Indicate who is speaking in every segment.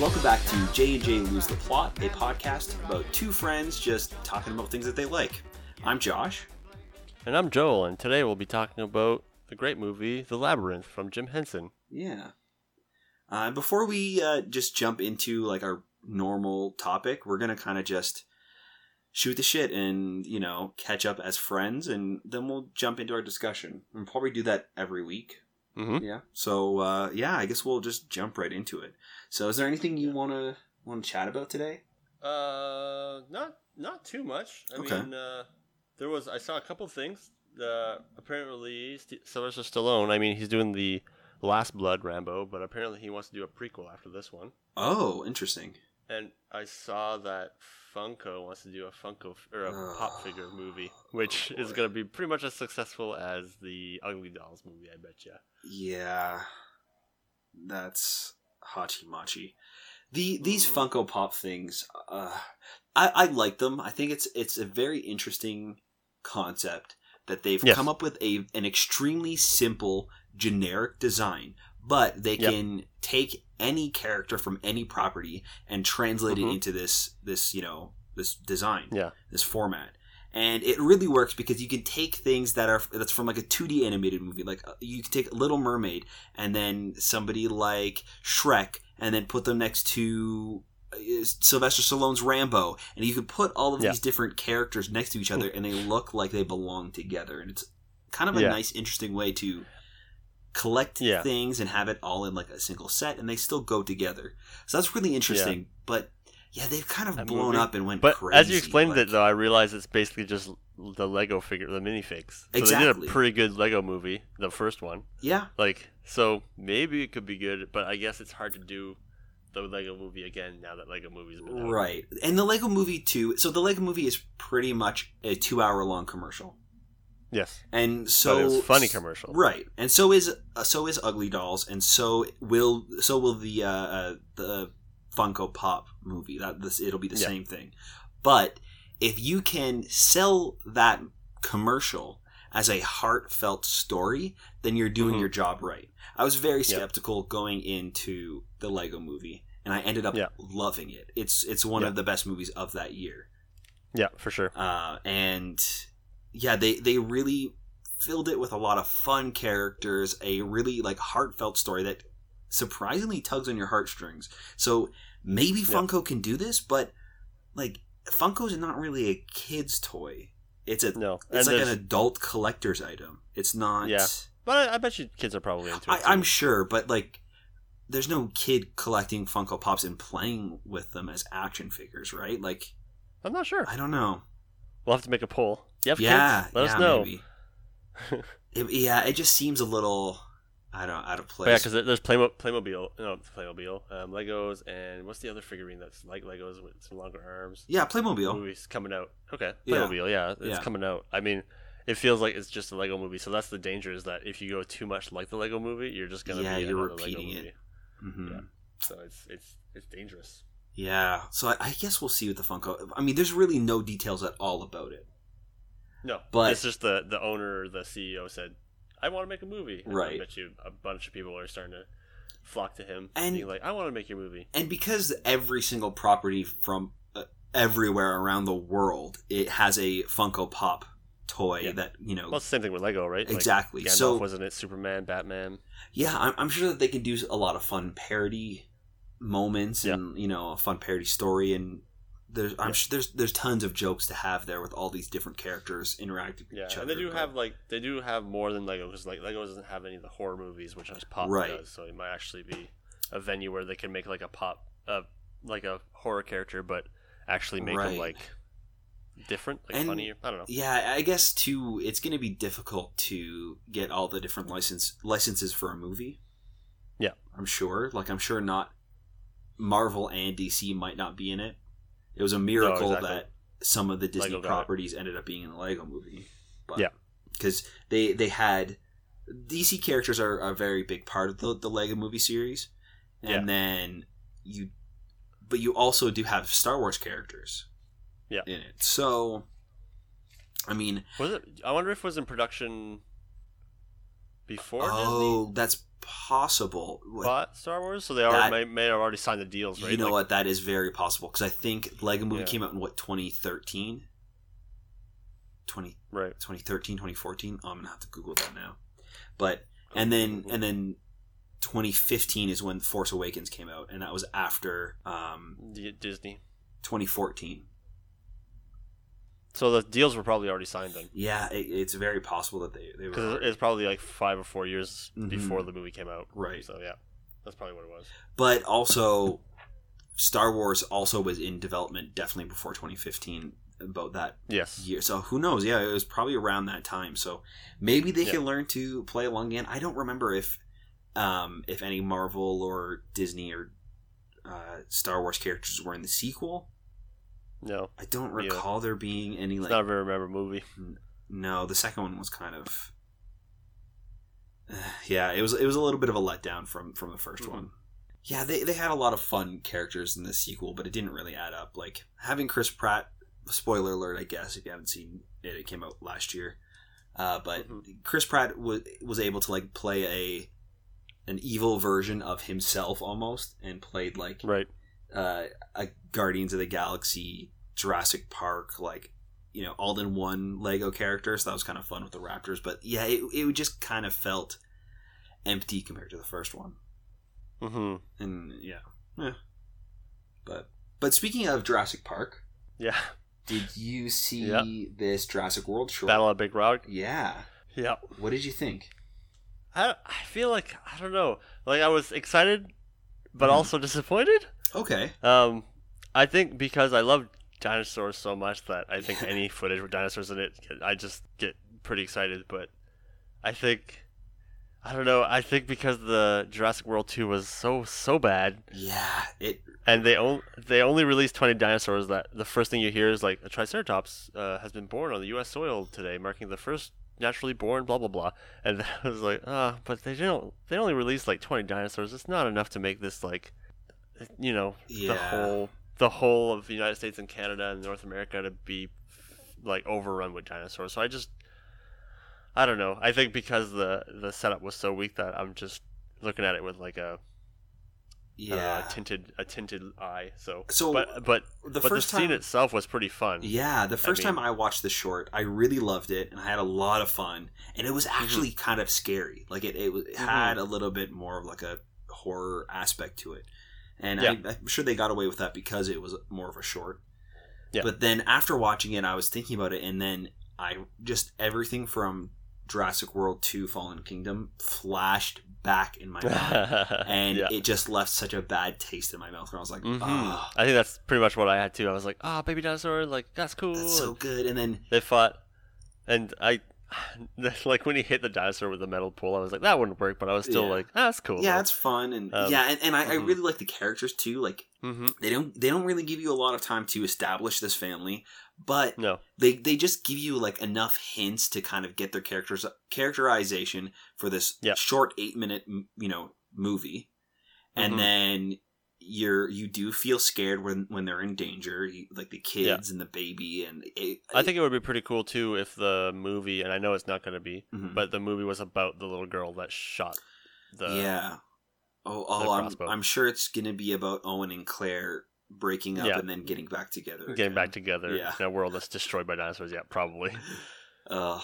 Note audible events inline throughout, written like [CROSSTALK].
Speaker 1: welcome back to J and J Lose the Plot, a podcast about two friends just talking about things that they like. I'm Josh.
Speaker 2: And I'm Joel, and today we'll be talking about the great movie The Labyrinth from Jim Henson.
Speaker 1: Yeah. Uh, before we uh, just jump into like our normal topic, we're gonna kind of just shoot the shit and you know catch up as friends, and then we'll jump into our discussion. We'll probably do that every week.
Speaker 2: Mm-hmm.
Speaker 1: Yeah. So uh, yeah, I guess we'll just jump right into it. So is there anything you wanna want to chat about today?
Speaker 2: Uh, not not too much. I
Speaker 1: Okay.
Speaker 2: mean, uh, there was I saw a couple things. Uh, apparently, St- Sylvester Stallone. I mean, he's doing the Last Blood Rambo, but apparently he wants to do a prequel after this one.
Speaker 1: Oh, interesting.
Speaker 2: And I saw that Funko wants to do a Funko f- or a
Speaker 1: Oh. [SIGHS]
Speaker 2: pop figure movie, which
Speaker 1: Oh,
Speaker 2: is going to be pretty much as successful as the Ugly Dolls movie. I bet you.
Speaker 1: Yeah, that's hachi machi. The these
Speaker 2: Mhm.
Speaker 1: Funko Pop things, uh, I I like them. I think it's it's a very interesting concept that they've
Speaker 2: Yes.
Speaker 1: come up with a an extremely simple generic design, but they
Speaker 2: Yep.
Speaker 1: can take any character from any property and translate
Speaker 2: Mhm.
Speaker 1: it into this this you know this design
Speaker 2: Yeah.
Speaker 1: this format and it really works because you can take things that are that's from like a 2d animated movie like uh, you can take little mermaid and then somebody like shrek and then put them next to uh, sylvester stallone's rambo and you can put all of
Speaker 2: Yeah.
Speaker 1: these different characters next to each other and they look like they belong together and it's kind of a
Speaker 2: Yeah.
Speaker 1: nice interesting way to collect
Speaker 2: Yeah.
Speaker 1: things and have it all in like a single set and they still go together so that's really interesting but yeah they've kind of
Speaker 2: That
Speaker 1: blown
Speaker 2: movie-
Speaker 1: up and went
Speaker 2: But
Speaker 1: crazy
Speaker 2: as you explained
Speaker 1: like-
Speaker 2: it, though, I realized it's basically just the Lego figure, the minifigs. So they did a pretty good Lego movie, the first one.
Speaker 1: yeah
Speaker 2: Like, so maybe it could be good, but I guess it's hard to do the Lego movie again now that Lego movies been out.
Speaker 1: Right. And the Lego movie too. So the Lego movie is pretty much a 2-hour long commercial.
Speaker 2: Yes,
Speaker 1: And so
Speaker 2: but it was funny commercial.
Speaker 1: Right. And so is uh, so is Ugly Dolls and so will so will the uh, uh the Funko Pop movie. That this it'll be the
Speaker 2: Yeah.
Speaker 1: same thing. But if you can sell that commercial as a heartfelt story, then you're doing
Speaker 2: Mhm.
Speaker 1: your job right. I was very
Speaker 2: Yeah.
Speaker 1: skeptical going into the Lego movie and I ended up
Speaker 2: Yeah.
Speaker 1: loving it. It's it's one of the best movies of that year.
Speaker 2: Yeah, for sure.
Speaker 1: Uh, and yeah, they they really filled it with a lot of fun characters, a really like heartfelt story that surprisingly tugs on your heartstrings. So maybe
Speaker 2: Yeah.
Speaker 1: Funko can do this, but like Funko's not really a kid's toy. It's a
Speaker 2: No,
Speaker 1: it's
Speaker 2: and
Speaker 1: like an adult collector's item. It's not.
Speaker 2: Yeah. But I, I bet you kids are probably into it.
Speaker 1: I. I'm sure, but like, there's no kid collecting Funko Pops and playing with them as action figures, right? Like,
Speaker 2: I'm not sure.
Speaker 1: I don't know.
Speaker 2: We'll have to make a poll. Have
Speaker 1: yeah,
Speaker 2: kids? Let
Speaker 1: yeah,
Speaker 2: us know. [LAUGHS]
Speaker 1: It- yeah, it just seems a little, I don't, out of
Speaker 2: But yeah,
Speaker 1: place.
Speaker 2: because there's Playmo- Playmobil, no, Playmobil, um, Legos, and what's the other figurine that's like Legos with some longer arms?
Speaker 1: yeah, Playmobil.
Speaker 2: Movie's coming out. Okay,
Speaker 1: Yeah.
Speaker 2: Playmobil, yeah, it's
Speaker 1: Yeah.
Speaker 2: coming out. I mean, it feels like it's just a Lego movie, so that's the danger is that if you go too much like the Lego movie, you're just gonna
Speaker 1: Yeah,
Speaker 2: be
Speaker 1: you're repeating
Speaker 2: Lego
Speaker 1: it.
Speaker 2: movie.
Speaker 1: hmm
Speaker 2: Yeah. So it's it's it's dangerous.
Speaker 1: Yeah, so I, I guess we'll see with the Funko. I mean, there's really no details at all about it.
Speaker 2: No,
Speaker 1: But-
Speaker 2: it's just the the owner, the CEO said, "I want to make a movie." And
Speaker 1: Right.
Speaker 2: I bet you a bunch of people are starting to flock to him,
Speaker 1: And-
Speaker 2: being like, "I want to make your movie."
Speaker 1: And because every single property from uh, everywhere around the world, it has a Funko Pop toy
Speaker 2: Yeah.
Speaker 1: that you know.
Speaker 2: Well, it's the same thing with Lego, right? Like,
Speaker 1: Exactly.
Speaker 2: Gandalf
Speaker 1: So-
Speaker 2: wasn't it Superman, Batman?
Speaker 1: yeah, I'm, I'm sure that they can do a lot of fun parody moments
Speaker 2: Yeah.
Speaker 1: and you know a fun parody story and. There's, I'm
Speaker 2: Yeah.
Speaker 1: sure there's there's tons of jokes to have there with all these different characters interacting with
Speaker 2: Yeah,
Speaker 1: each other.
Speaker 2: and they do
Speaker 1: but-
Speaker 2: have like they do have more than Lego because like Lego doesn't have any of the horror movies, which is Pop
Speaker 1: Right.
Speaker 2: does. So it might actually be a venue where they can make like a pop, uh, like a horror character, but actually make
Speaker 1: Right.
Speaker 2: them like different, like
Speaker 1: And-
Speaker 2: funnier. I don't know.
Speaker 1: Yeah, I guess too. It's going to be difficult to get all the different license licenses for a movie.
Speaker 2: Yeah.
Speaker 1: I'm sure. Like I'm sure not Marvel and DC might not be in it. It was a miracle oh,
Speaker 2: exactly.
Speaker 1: that some of the Disney
Speaker 2: Lego
Speaker 1: properties ended up being in the Lego movie. But,
Speaker 2: Yeah.
Speaker 1: because they they had DC characters are a very big part of the, the Lego movie series, and
Speaker 2: Yeah.
Speaker 1: then you, but you also do have Star Wars characters,
Speaker 2: Yeah.
Speaker 1: in it. So, I mean,
Speaker 2: Was it? I wonder if it was in production before
Speaker 1: oh,
Speaker 2: Disney.
Speaker 1: that's possible.
Speaker 2: bought Star Wars, so they already
Speaker 1: That-
Speaker 2: may, may have already signed the deals, right?
Speaker 1: You know
Speaker 2: Like,
Speaker 1: what? That is very possible because I think Lego Movie
Speaker 2: Yeah.
Speaker 1: came out in what 2013, 20,
Speaker 2: Right.
Speaker 1: 2013, 2014. Oh, I'm gonna have to Google that now. But and then and then 2015 is when Force Awakens came out, and that was after um,
Speaker 2: D- Disney.
Speaker 1: 2014.
Speaker 2: So the deals were probably already signed then,
Speaker 1: Yeah, it, it's very possible that they they were
Speaker 2: because it's probably like five or four years
Speaker 1: Mhm.
Speaker 2: before the movie came out.
Speaker 1: right.
Speaker 2: So yeah, that's probably what it was.
Speaker 1: But also, Star Wars also was in development definitely before 2015. About that
Speaker 2: Yes.
Speaker 1: year. So who knows? Yeah, it was probably around that time. So maybe they
Speaker 2: Yeah.
Speaker 1: can learn to play along again. I don't remember if um, if any Marvel or Disney or uh, Star Wars characters were in the sequel.
Speaker 2: No,
Speaker 1: I don't
Speaker 2: Yeah.
Speaker 1: recall there being any
Speaker 2: it's
Speaker 1: like
Speaker 2: not a very memorable movie.
Speaker 1: no. The second one was kind of [SIGHS] yeah. It was it was a little bit of a letdown from from the 1st
Speaker 2: Mhm.
Speaker 1: one. Yeah, they they had a lot of fun characters in the sequel, but it didn't really add up. Like having Chris Pratt. Spoiler alert, I guess if you haven't seen it, it came out last year. Uh, but
Speaker 2: Mhm.
Speaker 1: Chris Pratt was was able to like play a an evil version of himself almost, and played like
Speaker 2: Right.
Speaker 1: Uh, a Guardians of the Galaxy, Jurassic Park, like you know, all in one Lego character. So that was kind of fun with the Raptors. But yeah, it it just kind of felt empty compared to the first one.
Speaker 2: Mm-hmm.
Speaker 1: And yeah, yeah. But but speaking of Jurassic Park,
Speaker 2: Yeah.
Speaker 1: did you see
Speaker 2: Yeah.
Speaker 1: this Jurassic World short?
Speaker 2: Battle at Big Rock.
Speaker 1: Yeah.
Speaker 2: Yeah.
Speaker 1: What did you think?
Speaker 2: I I feel like I don't know. Like I was excited, but
Speaker 1: Mhm.
Speaker 2: also disappointed.
Speaker 1: Okay.
Speaker 2: Um, I think because I love dinosaurs so much that I think any [LAUGHS] footage with dinosaurs in it, I just get pretty excited. But I think I don't know. I think because the Jurassic World two was so so bad,
Speaker 1: Yeah. It.
Speaker 2: and they only they only released twenty dinosaurs. That the first thing you hear is like a Triceratops uh, has been born on the U.S. soil today, marking the first naturally born. Blah blah blah. And [LAUGHS] I was like, ah, but they don't. They only released like twenty dinosaurs. It's not enough to make this like, you know, the whole the whole of the United States and Canada and North America to be like overrun with dinosaurs. So I just. I don't know. I think because the the setup was so weak that I'm just looking at it with like a
Speaker 1: Yeah.
Speaker 2: uh, tinted a tinted eye. So,
Speaker 1: So,
Speaker 2: but but
Speaker 1: the
Speaker 2: but
Speaker 1: first
Speaker 2: the scene
Speaker 1: time.
Speaker 2: itself was pretty fun.
Speaker 1: Yeah, the first
Speaker 2: mean-
Speaker 1: time I watched the short, I really loved it, and I had a lot of fun, and it was
Speaker 2: Mm-hmm.
Speaker 1: actually kind of scary. Like it, it, it had a little bit more of like a horror aspect to it, and
Speaker 2: Yeah.
Speaker 1: I, I'm sure they got away with that because it was more of a short.
Speaker 2: Yeah.
Speaker 1: But then after watching it, I was thinking about it, and then I just everything from Jurassic World to Fallen Kingdom flashed back in my mind, [LAUGHS] and
Speaker 2: yeah.
Speaker 1: it just left such a bad taste in my mouth. Where I was like,
Speaker 2: Mhm.
Speaker 1: "Ah,
Speaker 2: I think that's pretty much what I had too. I was like, ah, baby dinosaur, like that's cool.
Speaker 1: that's so good," and then
Speaker 2: they fought, and I, [SIGHS] like when he hit the dinosaur with the metal pole, I was like, that wouldn't work. But I was still
Speaker 1: Yeah.
Speaker 2: like, ah, that's cool.
Speaker 1: yeah, it's fun, and
Speaker 2: Um,
Speaker 1: yeah, and, and I, I
Speaker 2: mhm.
Speaker 1: really like the characters too. Like
Speaker 2: hmm
Speaker 1: they don't they don't really give you a lot of time to establish this family, but
Speaker 2: No.
Speaker 1: they they just give you like enough hints to kind of get their characters characterization for this short eight minute you know movie, and
Speaker 2: Mhm.
Speaker 1: then you're you do feel scared when when they're in danger, you, like the kids and the baby, and it,
Speaker 2: I think it would be pretty cool too if the movie, and I know it's not going to be,
Speaker 1: Mhm.
Speaker 2: but the movie was about the little girl that shot the.
Speaker 1: yeah. Oh, oh I'm. I'm sure it's gonna be about Owen and Claire breaking up
Speaker 2: Yeah.
Speaker 1: and then getting back together.
Speaker 2: Getting back together
Speaker 1: Yeah.
Speaker 2: in a world that's destroyed by dinosaurs. Yeah, probably. [LAUGHS]
Speaker 1: Uh,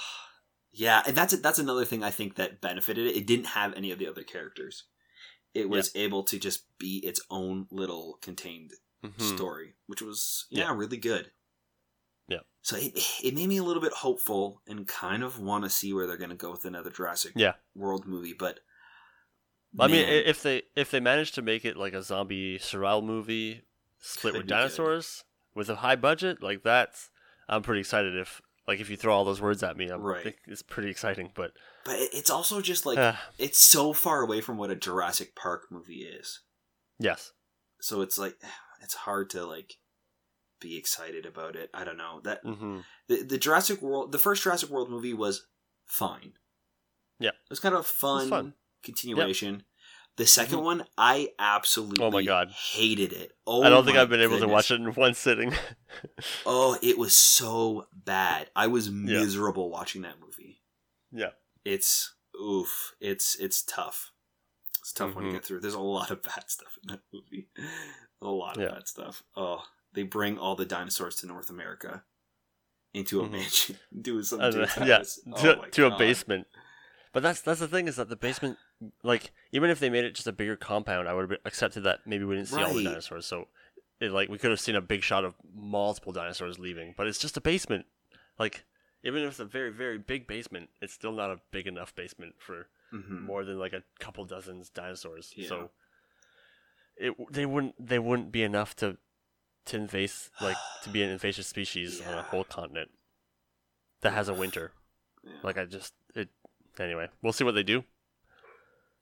Speaker 1: yeah, and that's that's another thing I think that benefited it. It didn't have any of the other characters. It was able to just be its own little contained
Speaker 2: Mhm.
Speaker 1: story, which was yeah,
Speaker 2: Yeah.
Speaker 1: really good.
Speaker 2: Yeah.
Speaker 1: So it, it made me a little bit hopeful and kind of want to see where they're going to go with another Jurassic
Speaker 2: Yeah.
Speaker 1: World movie, but
Speaker 2: I mean,
Speaker 1: man,
Speaker 2: i- if they if they manage to make it like a zombie survival movie split
Speaker 1: Could
Speaker 2: with
Speaker 1: be good.
Speaker 2: dinosaurs with a high budget, like that's I'm pretty excited. If like if you throw all those words at me, I'm
Speaker 1: Right.
Speaker 2: think it's pretty exciting. But
Speaker 1: but it's also just like
Speaker 2: uh,
Speaker 1: it's so far away from what a Jurassic Park movie is.
Speaker 2: yes,
Speaker 1: So it's like [SIGHS] it's hard to like be excited about it. I don't know. That
Speaker 2: hmm
Speaker 1: the, the Jurassic World, the first Jurassic World movie was fine.
Speaker 2: Yeah.
Speaker 1: it was kind of a fun,
Speaker 2: fun.
Speaker 1: continuation. The 2nd
Speaker 2: Mhm.
Speaker 1: one, I absolutely
Speaker 2: Oh my God.
Speaker 1: hated it. Oh,
Speaker 2: I don't think I've been able to watch it in one sitting. [LAUGHS]
Speaker 1: Oh, it was so bad. I was miserable watching that movie.
Speaker 2: yeah,
Speaker 1: It's oof. It's it's tough. It's tough one to
Speaker 2: Mhm.
Speaker 1: get through. There's a lot of bad [LAUGHS] stuff in that movie. A lot of
Speaker 2: Yeah.
Speaker 1: bad stuff. Oh, they bring all the dinosaurs to North America into a
Speaker 2: Mhm.
Speaker 1: mansion, [LAUGHS] doing some
Speaker 2: uh, yeah,
Speaker 1: house.
Speaker 2: to,
Speaker 1: Oh
Speaker 2: to a basement. But that's that's the thing is that the basement, like even if they made it just a bigger compound, I would have accepted that maybe we didn't see all the dinosaurs. So, it, like we could have seen a big shot of multiple dinosaurs leaving. But it's just a basement. Like even if it's a very very big basement, it's still not a big enough basement for
Speaker 1: Mhm.
Speaker 2: more than like a couple dozens dinosaurs.
Speaker 1: Yeah.
Speaker 2: So it they wouldn't they wouldn't be enough to to invade like to be an invasive species on a whole continent that has a winter. [SIGHS]
Speaker 1: Yeah.
Speaker 2: Like I just it anyway. We'll see what they do.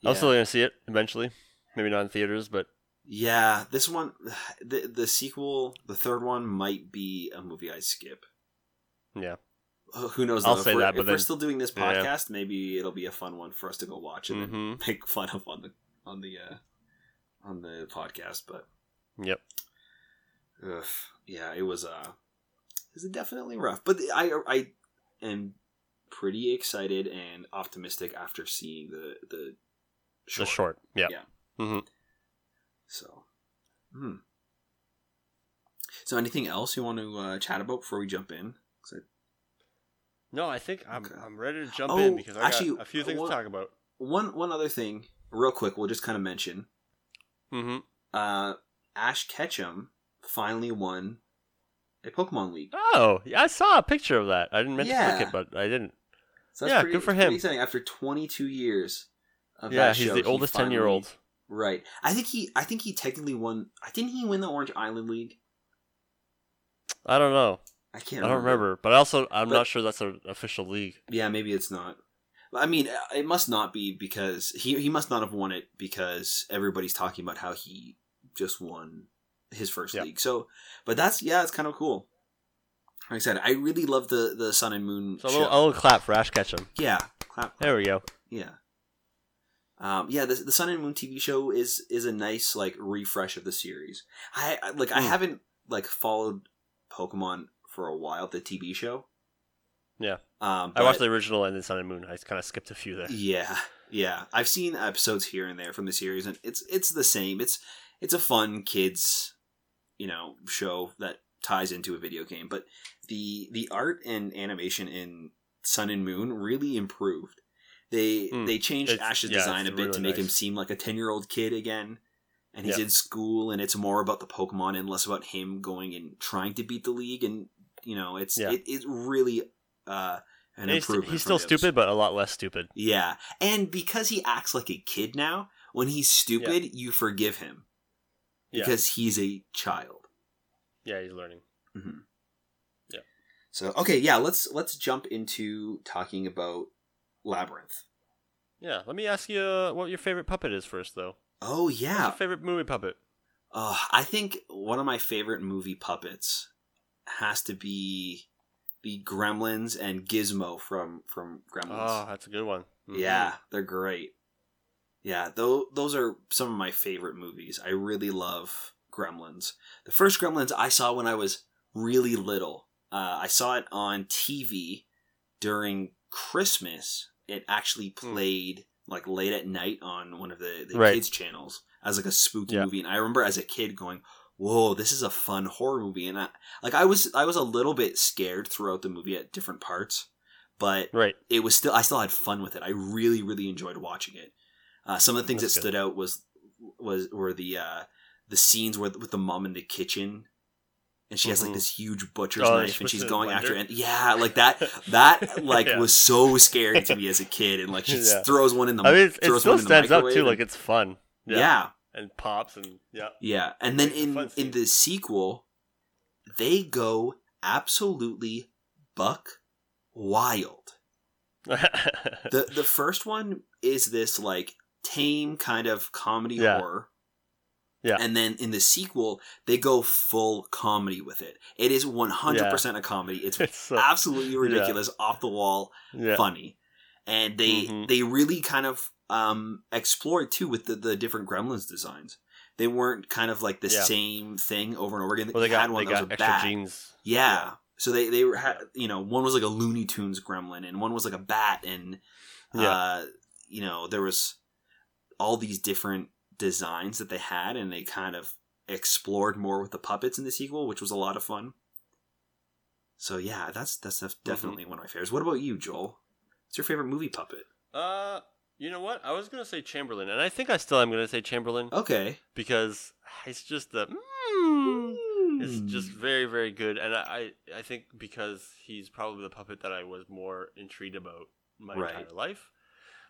Speaker 1: Yeah.
Speaker 2: I'm still gonna see it eventually. Maybe not in theaters, but
Speaker 1: Yeah, this one, [SIGHS] the the sequel, the third one might be a movie I skip.
Speaker 2: yeah.
Speaker 1: Who knows?
Speaker 2: I'll
Speaker 1: though?
Speaker 2: say that, but
Speaker 1: if we're still doing this
Speaker 2: Yeah.
Speaker 1: podcast, maybe it'll be a fun one for us to go watch and then
Speaker 2: hmm [LAUGHS]
Speaker 1: make fun of on the on the uh, on the podcast. But
Speaker 2: Yep.
Speaker 1: ugh, yeah, it was uh, it was definitely rough. But I I am pretty excited and optimistic after seeing the the short.
Speaker 2: The short. Yeah.
Speaker 1: Yeah.
Speaker 2: hmm
Speaker 1: So, hmm. So, anything else you want to uh, chat about before we jump in? I-
Speaker 2: No, I think I'm
Speaker 1: Okay.
Speaker 2: I'm ready to jump
Speaker 1: Oh,
Speaker 2: in because I
Speaker 1: actually,
Speaker 2: got a few things
Speaker 1: what-
Speaker 2: to talk about.
Speaker 1: One one other thing, real quick, we'll just kind of mention.
Speaker 2: hmm
Speaker 1: Uh, Ash Ketchum finally won a Pokemon League.
Speaker 2: Oh, yeah, I saw a picture of that. I didn't meant to
Speaker 1: Yeah.
Speaker 2: click it, but I didn't.
Speaker 1: So
Speaker 2: Yeah,
Speaker 1: pretty,
Speaker 2: good for him.
Speaker 1: After 22 years
Speaker 2: Yeah, he's
Speaker 1: show,
Speaker 2: the oldest ten year old.
Speaker 1: Right. I think he. I think he technically won. I didn't he win the Orange Island League?
Speaker 2: I don't know.
Speaker 1: I can't.
Speaker 2: I don't remember, but I also I'm
Speaker 1: But-
Speaker 2: not sure that's an official league.
Speaker 1: Yeah, maybe it's not. I mean, uh, it must not be because he he must not have won it because everybody's talking about how he just won his first
Speaker 2: Yeah.
Speaker 1: league. So, but that's yeah, it's kind of cool. Like I said, I really love the the Sun and Moon
Speaker 2: So a
Speaker 1: show.
Speaker 2: little, a little clap for Ash Ketchum.
Speaker 1: yeah, clap.
Speaker 2: There we go.
Speaker 1: Yeah. Um, yeah, the, the Sun and Moon TV show is is a nice like refresh of the series. I, I like I
Speaker 2: Hmm.
Speaker 1: haven't like followed Pokemon for a while, the TV show.
Speaker 2: Yeah.
Speaker 1: Um,
Speaker 2: I watched the original and then Sun and Moon. I kind of skipped a few there.
Speaker 1: Yeah, yeah. I've seen episodes here and there from the series, and it's it's the same. It's it's a fun kids, you know, show that ties into a video game. But the the art and animation in Sun and Moon really improved. They
Speaker 2: Mm.
Speaker 1: they changed Ash's
Speaker 2: yeah,
Speaker 1: design a bit to
Speaker 2: really
Speaker 1: make him seem like a ten year old kid again. And he's
Speaker 2: Yeah.
Speaker 1: in school, and it's more about the Pokemon and less about him going and trying to beat the league. And you know, it's
Speaker 2: Yeah.
Speaker 1: it, really uh, an
Speaker 2: And he's,
Speaker 1: improvement.
Speaker 2: he's still stupid, but a lot less stupid.
Speaker 1: Yeah, and because he acts like a kid now, when he's stupid, you forgive him because he's a child.
Speaker 2: Yeah, he's learning.
Speaker 1: Mm-hmm.
Speaker 2: Yeah.
Speaker 1: So okay, yeah, let's let's jump into talking about Labyrinth.
Speaker 2: Yeah, let me ask you uh, what your favorite puppet is first, though.
Speaker 1: Oh
Speaker 2: What's
Speaker 1: yeah,
Speaker 2: your favorite movie puppet?
Speaker 1: uh, I think one of my favorite movie puppets has to be the Gremlins and Gizmo from from Gremlins.
Speaker 2: Oh, that's a good one. Mhm.
Speaker 1: Yeah, they're great. Yeah, though those are some of my favorite movies. I really love Gremlins. The first Gremlins I saw when I was really little. Uh, I saw it on TV during Christmas. It actually played like late at night on one of the, the
Speaker 2: Right.
Speaker 1: kids channels as like a spooky
Speaker 2: Yeah.
Speaker 1: movie. And I remember as a kid going, "Whoa, this is a fun horror movie." And I, like I was I was a little bit scared throughout the movie at different parts, but
Speaker 2: Right.
Speaker 1: it was still I still had fun with it. I really really enjoyed watching it. Uh, some of the things
Speaker 2: That's
Speaker 1: that
Speaker 2: good.
Speaker 1: stood out was was were the uh, the scenes where with the mom in the kitchen, and she has like
Speaker 2: Mhm.
Speaker 1: this huge butcher's
Speaker 2: Oh,
Speaker 1: knife, and she's going after and yeah, like that [LAUGHS] that like
Speaker 2: Yeah.
Speaker 1: was so scary to me as a kid, and like she
Speaker 2: Yeah.
Speaker 1: throws one in the
Speaker 2: I mean, it, it still
Speaker 1: one in the
Speaker 2: stands
Speaker 1: up
Speaker 2: too.
Speaker 1: and-
Speaker 2: Like it's fun.
Speaker 1: yeah.
Speaker 2: Yeah. And pops and yeah.
Speaker 1: Yeah, and then in in the sequel, they go absolutely buck wild. [LAUGHS] the The first one is this like tame kind of comedy horror.
Speaker 2: Yeah.
Speaker 1: And then in the sequel, they go full comedy with it. It is 100% a comedy. It's [LAUGHS]
Speaker 2: it's so,
Speaker 1: absolutely [LAUGHS] ridiculous, off the wall,
Speaker 2: yeah.
Speaker 1: funny. And they
Speaker 2: Mhm.
Speaker 1: they really kind of um explored too with the, the different Gremlins designs. They weren't kind of like the
Speaker 2: Yeah.
Speaker 1: same thing over and over again.
Speaker 2: Well, they
Speaker 1: had
Speaker 2: got
Speaker 1: one
Speaker 2: they
Speaker 1: that
Speaker 2: got
Speaker 1: was a
Speaker 2: extra
Speaker 1: bat.
Speaker 2: genes.
Speaker 1: Yeah. So they they were had you know one was like a Looney Tunes gremlin and one was like a bat and
Speaker 2: Yeah.
Speaker 1: uh you know there was all these different designs that they had, and they kind of explored more with the puppets in the sequel, which was a lot of fun. So yeah, that's that's def- definitely one of my favorites. What about you, Joel? What's your favorite movie puppet?
Speaker 2: Uh, you know what? I was gonna say Chamberlain, and I think I still am gonna say Chamberlain
Speaker 1: Okay,
Speaker 2: because it's just the. Mm, it's just very very good, and I I I think because he's probably the puppet that I was more intrigued about my
Speaker 1: Right.
Speaker 2: entire life.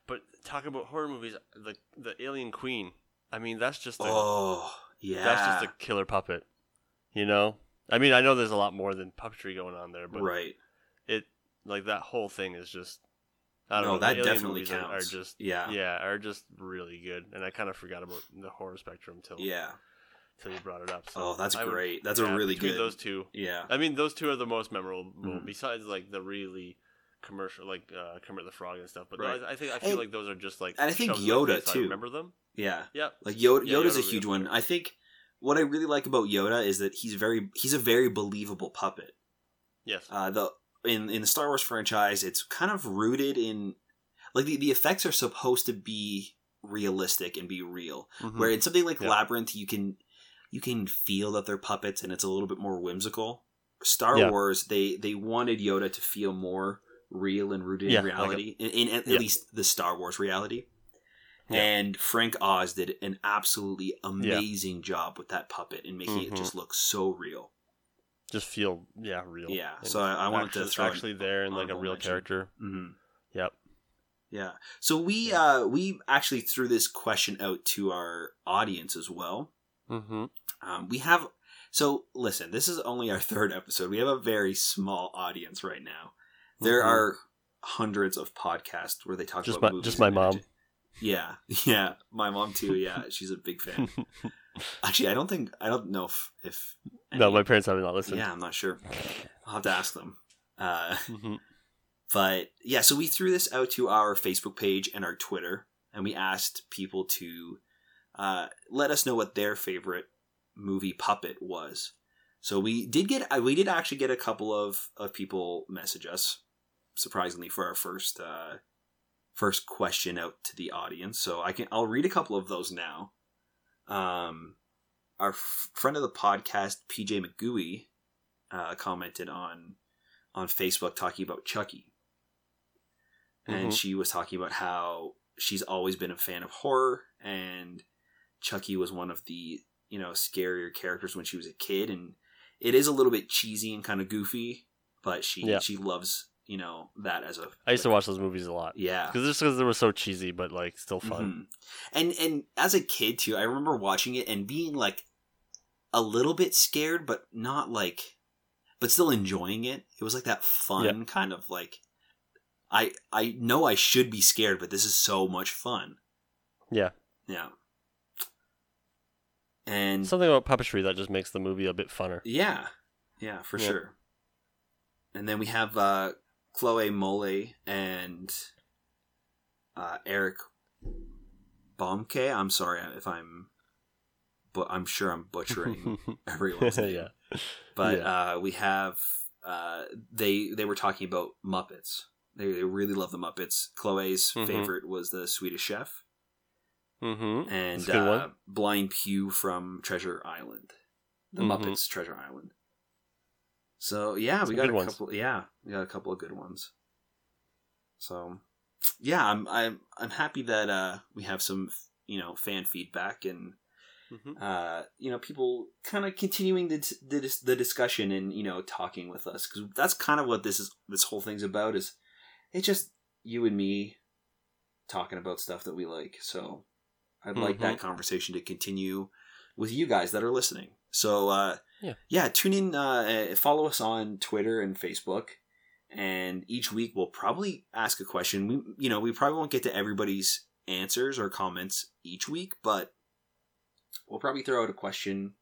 Speaker 2: But talk about horror movies, the the Alien Queen. I mean, that's just a,
Speaker 1: oh yeah,
Speaker 2: that's just a killer puppet. You know, I mean, I know there's a lot more than puppetry going on there, but
Speaker 1: right.
Speaker 2: it like that whole thing is just. I don't
Speaker 1: No,
Speaker 2: know.
Speaker 1: that definitely
Speaker 2: are-
Speaker 1: counts.
Speaker 2: Are just
Speaker 1: Yeah.
Speaker 2: yeah, are just really good, and I kind of forgot about the horror spectrum till
Speaker 1: Yeah.
Speaker 2: till you brought it up. So
Speaker 1: Oh, that's
Speaker 2: I would-
Speaker 1: great. That's a really good.
Speaker 2: Those two,
Speaker 1: Yeah.
Speaker 2: I mean, those two are the most memorable.
Speaker 1: Mhm.
Speaker 2: Besides, like the really commercial, like uh, Kermit the Frog and stuff. But
Speaker 1: Right.
Speaker 2: I, I think I feel
Speaker 1: And-
Speaker 2: like those are just like.
Speaker 1: and I think
Speaker 2: shoved in my
Speaker 1: Yoda,
Speaker 2: so I
Speaker 1: too.
Speaker 2: remember them.
Speaker 1: Yeah.
Speaker 2: Yeah.
Speaker 1: Like Yoda,
Speaker 2: Yeah,
Speaker 1: Yoda's a
Speaker 2: Yoda be
Speaker 1: huge one. I think what I really like about Yoda is that he's very he's a very believable puppet.
Speaker 2: Yes.
Speaker 1: Uh, the in in the Star Wars franchise, it's kind of rooted in like the, the effects are supposed to be realistic and be real.
Speaker 2: Mhm.
Speaker 1: Where in something like
Speaker 2: Yeah.
Speaker 1: Labyrinth, you can you can feel that they're puppets and it's a little bit more whimsical. Star
Speaker 2: Yeah.
Speaker 1: Wars, they they wanted Yoda to feel more real and rooted
Speaker 2: Yeah,
Speaker 1: in
Speaker 2: like a-
Speaker 1: reality, in, in at least the Star Wars reality.
Speaker 2: Yeah.
Speaker 1: And Frank Oz did an absolutely amazing job with that puppet and making it
Speaker 2: Mhm.
Speaker 1: just look so real.
Speaker 2: just feel yeah real.
Speaker 1: Yeah,
Speaker 2: And
Speaker 1: so I- I wanted to
Speaker 2: actually,
Speaker 1: throw an
Speaker 2: actually there and like a real
Speaker 1: mention.
Speaker 2: character.
Speaker 1: hmm
Speaker 2: Yep.
Speaker 1: Yeah. So we uh we actually threw this question out to our audience as well.
Speaker 2: Mm-hmm.
Speaker 1: Um, we have so listen. This is only our [LAUGHS] third episode. We have a very small audience right now. There
Speaker 2: Mhm.
Speaker 1: are hundreds of podcasts where they talk
Speaker 2: Just
Speaker 1: about
Speaker 2: my-
Speaker 1: movies.
Speaker 2: just my mom.
Speaker 1: entertain- Yeah, [LAUGHS] yeah, my mom too. Yeah, she's a big fan. [LAUGHS] Actually, I don't think I don't know if if
Speaker 2: no, my parents have not listened.
Speaker 1: yeah, I'm not sure. I'll have to ask them. Uh,
Speaker 2: Mhm.
Speaker 1: but yeah, so we threw this out to our Facebook page and our Twitter, and we asked people to uh, let us know what their favorite movie puppet was. So we did get uh, we did actually get a couple of, of people message us, surprisingly for our first uh, first question out to the audience. So I can I'll read a couple of those now. Um, our f- friend of the podcast, PJ McGooey, uh, commented on on Facebook talking about Chucky, and
Speaker 2: Mhm.
Speaker 1: she was talking about how she's always been a fan of horror, and Chucky was one of the you know scarier characters when she was a kid, and it is a little bit cheesy and kind of goofy, but she
Speaker 2: Yeah.
Speaker 1: she loves you know that as a
Speaker 2: I used to watch those movies a lot
Speaker 1: yeah
Speaker 2: because just because they were so cheesy, but like still fun.
Speaker 1: Mhm. And and as a kid too, I remember watching it and being like a little bit scared, but not like, but still enjoying it. It was like that fun kind of like, I I know I should be scared, but this is so much fun.
Speaker 2: Yeah,
Speaker 1: Yeah. And
Speaker 2: something about puppetry that just makes the movie a bit funner.
Speaker 1: yeah, yeah, for
Speaker 2: Yeah.
Speaker 1: sure. And then we have uh, Chloe Mole and uh, Eric Bomke. I'm sorry if I'm, but I'm sure I'm butchering [LAUGHS] everyone's name.
Speaker 2: yeah,
Speaker 1: But
Speaker 2: Yeah.
Speaker 1: uh, we have uh, they they were talking about Muppets. They, they really love the Muppets. Chloe's
Speaker 2: Mhm.
Speaker 1: favorite was the Swedish Chef,
Speaker 2: mm-hmm.
Speaker 1: and
Speaker 2: That's a good one.
Speaker 1: uh, Blind Pew from Treasure Island, the
Speaker 2: Mhm.
Speaker 1: Muppets Treasure Island. So yeah, we got a
Speaker 2: ones.
Speaker 1: couple. Yeah, we got a couple of good ones. So yeah, I'm I'm I'm happy that uh, we have some you know fan feedback and
Speaker 2: Mhm.
Speaker 1: uh, you know people kind of continuing the, the the discussion and you know talking with us because that's kind of what this is this whole thing's about is it's just you and me talking about stuff that we like so i'd like that conversation to continue with you guys that are listening so uh
Speaker 2: Yeah.
Speaker 1: yeah tune in uh uh, follow us on twitter and facebook and each week we'll probably ask a question we you know we probably won't get to everybody's answers or comments each week but we'll probably throw out a question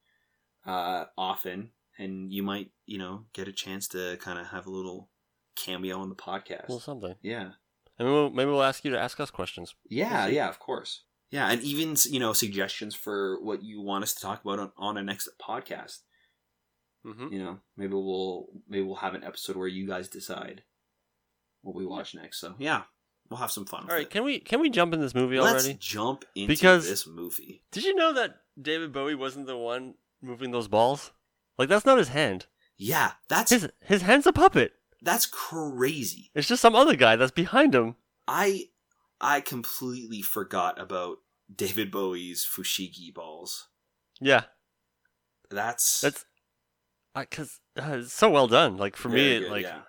Speaker 1: uh, often, and you might, you know, get a chance to kind of have a little cameo on the podcast.
Speaker 2: Well, something.
Speaker 1: yeah,
Speaker 2: And maybe we'll, maybe we'll ask you to ask us questions.
Speaker 1: yeah,
Speaker 2: We'll
Speaker 1: yeah, of course. Yeah, and even you know suggestions for what you want us to talk about on, on a next podcast.
Speaker 2: Mm-hmm.
Speaker 1: You know, maybe we'll maybe we'll have an episode where you guys decide what we watch next. So yeah, we'll have some fun.
Speaker 2: All right, can we can we jump in this movie
Speaker 1: Let's
Speaker 2: already?
Speaker 1: jump into
Speaker 2: Because-
Speaker 1: this movie.
Speaker 2: Did you know that David Bowie wasn't the one moving those balls? Like that's not his hand.
Speaker 1: Yeah, that's
Speaker 2: His his hand's a puppet.
Speaker 1: that's crazy.
Speaker 2: It's just some other guy that's behind him.
Speaker 1: I I completely forgot about David Bowie's fushigi balls.
Speaker 2: Yeah,
Speaker 1: That's
Speaker 2: that's because uh, it's so well done. Like for me, it,
Speaker 1: good,
Speaker 2: like
Speaker 1: yeah.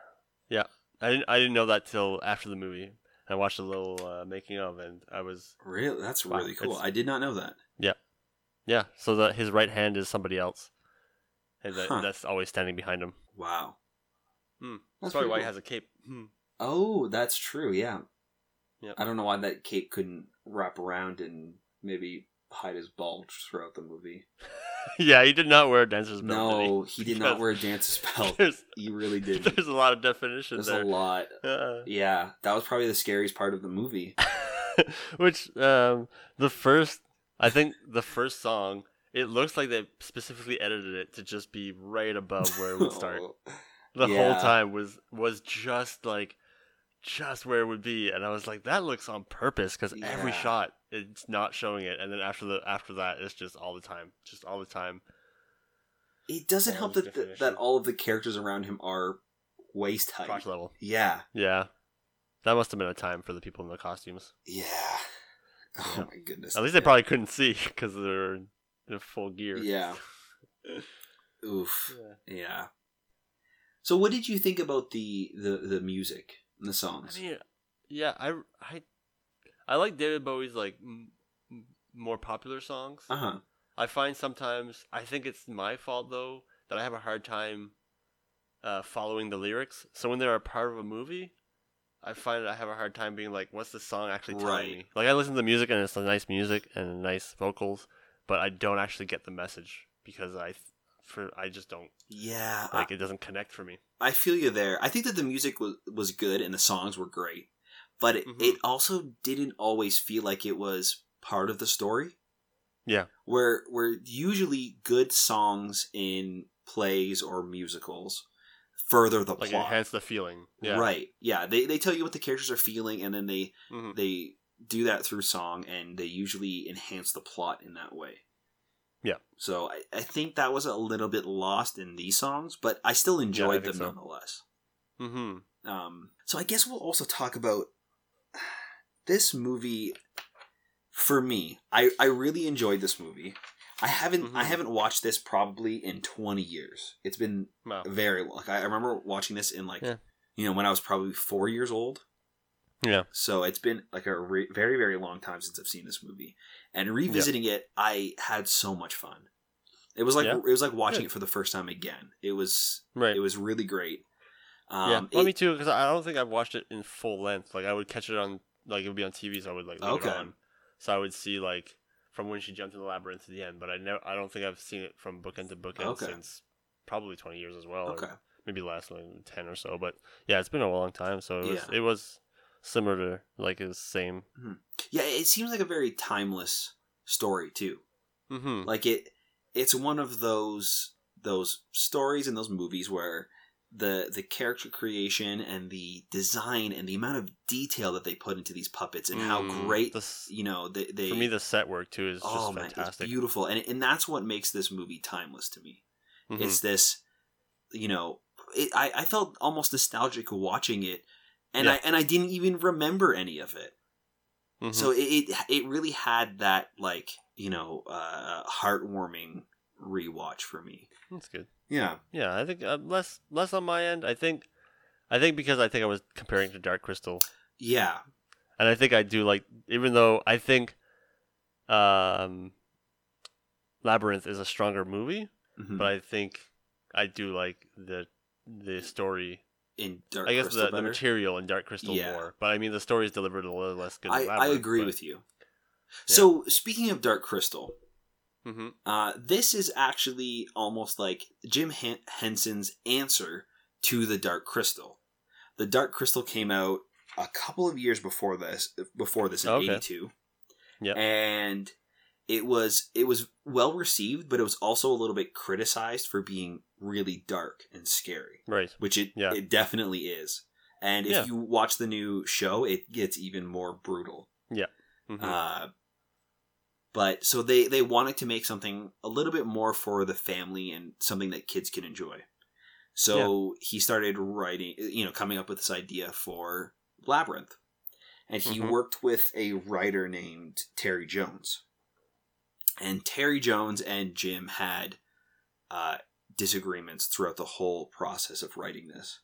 Speaker 1: yeah.
Speaker 2: I didn't I didn't know that till after the movie. I watched a little uh, making of, and I was
Speaker 1: Really, that's
Speaker 2: Wow,
Speaker 1: really cool. I did not know that.
Speaker 2: yeah. Yeah. So that his right hand is somebody else, and that,
Speaker 1: Huh.
Speaker 2: that's always standing behind him.
Speaker 1: Wow.
Speaker 2: Hmm.
Speaker 1: That's
Speaker 2: That's probably why he has a cape. Hmm.
Speaker 1: Oh, that's true. Yeah.
Speaker 2: Yep.
Speaker 1: I don't know why that cape couldn't wrap around and maybe hide his bulge throughout the movie. [LAUGHS]
Speaker 2: yeah, he did not wear a dancer's belt. did
Speaker 1: no, he did not wear a dancer's [LAUGHS] belt.
Speaker 2: There's,
Speaker 1: He really did. [LAUGHS]
Speaker 2: there's a lot of definition
Speaker 1: There's
Speaker 2: there.
Speaker 1: a lot.
Speaker 2: Uh,
Speaker 1: Yeah, that was probably the scariest part of the movie.
Speaker 2: Which um the first I think the first song it looks like they specifically edited it to just be right above where it would start.
Speaker 1: Oh,
Speaker 2: The
Speaker 1: Yeah.
Speaker 2: whole time was was just like just where it would be and I was like that looks on purpose cuz every shot it's not showing it and then after the after that it's just all the time just all the time.
Speaker 1: It doesn't
Speaker 2: All
Speaker 1: help that, that that all of the characters around him are waist height.
Speaker 2: Crotch level.
Speaker 1: Yeah,
Speaker 2: Yeah. That must have been a time for the people in the costumes.
Speaker 1: yeah. Oh
Speaker 2: Yeah.
Speaker 1: my goodness.
Speaker 2: At least they probably couldn't see because they're in full gear.
Speaker 1: Yeah. [LAUGHS] Oof.
Speaker 2: Yeah.
Speaker 1: Yeah. So, what did you think about the the the music and the songs?
Speaker 2: I mean, yeah, I, I, I like David Bowie's like m- m- more popular songs.
Speaker 1: uh huh.
Speaker 2: I find sometimes I think it's my fault though that I have a hard time uh, following the lyrics. So when they're a part of a movie, I find I have a hard time being like, "What's the song actually telling
Speaker 1: Right.
Speaker 2: me?" Like I listen to the music and it's nice music and nice vocals, but I don't actually get the message because I, for I just don't
Speaker 1: Yeah,
Speaker 2: like it doesn't connect for me.
Speaker 1: I, I feel you there. I think that the music was was good and the songs were great, but it,
Speaker 2: Mhm.
Speaker 1: it also didn't always feel like it was part of the story.
Speaker 2: Yeah.
Speaker 1: Where where usually good songs in plays or musicals further the
Speaker 2: Like
Speaker 1: plot.
Speaker 2: enhance the feeling. Yeah.
Speaker 1: Right. Yeah. They they tell you what the characters are feeling and then they
Speaker 2: Mhm.
Speaker 1: they do that through song and they usually enhance the plot in that way.
Speaker 2: Yeah.
Speaker 1: So I, I think that was a little bit lost in these songs, but I still enjoyed
Speaker 2: think
Speaker 1: them
Speaker 2: so.
Speaker 1: nonetheless.
Speaker 2: Mm-hmm.
Speaker 1: Um, so I guess we'll also talk about [SIGHS] this movie. For me, I, I really enjoyed this movie. I haven't I
Speaker 2: Mhm.
Speaker 1: haven't watched this probably in twenty years. It's been
Speaker 2: Wow.
Speaker 1: very long. I I remember watching this in like
Speaker 2: Yeah.
Speaker 1: you know when I was probably four years old.
Speaker 2: Yeah.
Speaker 1: So it's been like a re- very very long time since I've seen this movie, and revisiting it, I had so much fun. It was like
Speaker 2: Yeah.
Speaker 1: it was like watching
Speaker 2: Good.
Speaker 1: it for the first time again. It was
Speaker 2: Right.
Speaker 1: it was really great. Um,
Speaker 2: yeah. Well,
Speaker 1: it-
Speaker 2: me too, because I don't think I've watched it in full length. Like I would catch it on, like it would be on TV, so I would like leave
Speaker 1: Okay.
Speaker 2: it on. So I would see like from when she jumped in the labyrinth to the end. But I never, I don't think I've seen it from bookend to bookend
Speaker 1: Okay.
Speaker 2: since probably twenty years as well. or
Speaker 1: okay.
Speaker 2: maybe less, like ten or so. But yeah, it's been a long time, so it was,
Speaker 1: Yeah.
Speaker 2: it was similar to like his same.
Speaker 1: Yeah, it seems like a very timeless story too.
Speaker 2: Mm-hmm.
Speaker 1: Like it, it's one of those those stories and those movies where the the character creation and the design and the amount of detail that they put into these puppets and how great you know they, they
Speaker 2: Mm, for me, the set work too is just
Speaker 1: oh man, it's
Speaker 2: fantastic.
Speaker 1: beautiful, and and that's what makes this movie timeless to me.
Speaker 2: Mhm.
Speaker 1: It's this, you know, it, I I felt almost nostalgic watching it, and I and I didn't even remember any of it.
Speaker 2: Mhm.
Speaker 1: So it, it it really had that like you know uh, heartwarming rewatch for me.
Speaker 2: that's good.
Speaker 1: Yeah.
Speaker 2: Yeah, I think uh, less less on my end. I think, I think because I think I was comparing to Dark Crystal.
Speaker 1: Yeah.
Speaker 2: and I think I do like, even though I think, um, Labyrinth is a stronger movie,
Speaker 1: Mhm.
Speaker 2: but I think I do like the the story.
Speaker 1: In Dark
Speaker 2: I guess
Speaker 1: Crystal
Speaker 2: the, the material in Dark Crystal
Speaker 1: Yeah.
Speaker 2: more, but I mean the story is delivered a little less good.
Speaker 1: I, I agree with you. So speaking of Dark Crystal,
Speaker 2: hmm
Speaker 1: uh, this is actually almost like Jim Hen- Henson's answer to the Dark Crystal. The Dark Crystal came out a couple of years before this. Before this in
Speaker 2: Okay.
Speaker 1: '82.
Speaker 2: Yeah.
Speaker 1: and it was it was well received, but it was also a little bit criticized for being really dark and scary.
Speaker 2: Right.
Speaker 1: which it
Speaker 2: Yeah.
Speaker 1: it definitely is. And if
Speaker 2: Yeah.
Speaker 1: you watch the new show, it gets even more brutal.
Speaker 2: Mhm.
Speaker 1: Uh, but so they they wanted to make something a little bit more for the family and something that kids can enjoy. So he started writing, you know, coming up with this idea for Labyrinth, and he
Speaker 2: Mhm.
Speaker 1: worked with a writer named Terry Jones. And Terry Jones and Jim had uh, disagreements throughout the whole process of writing this.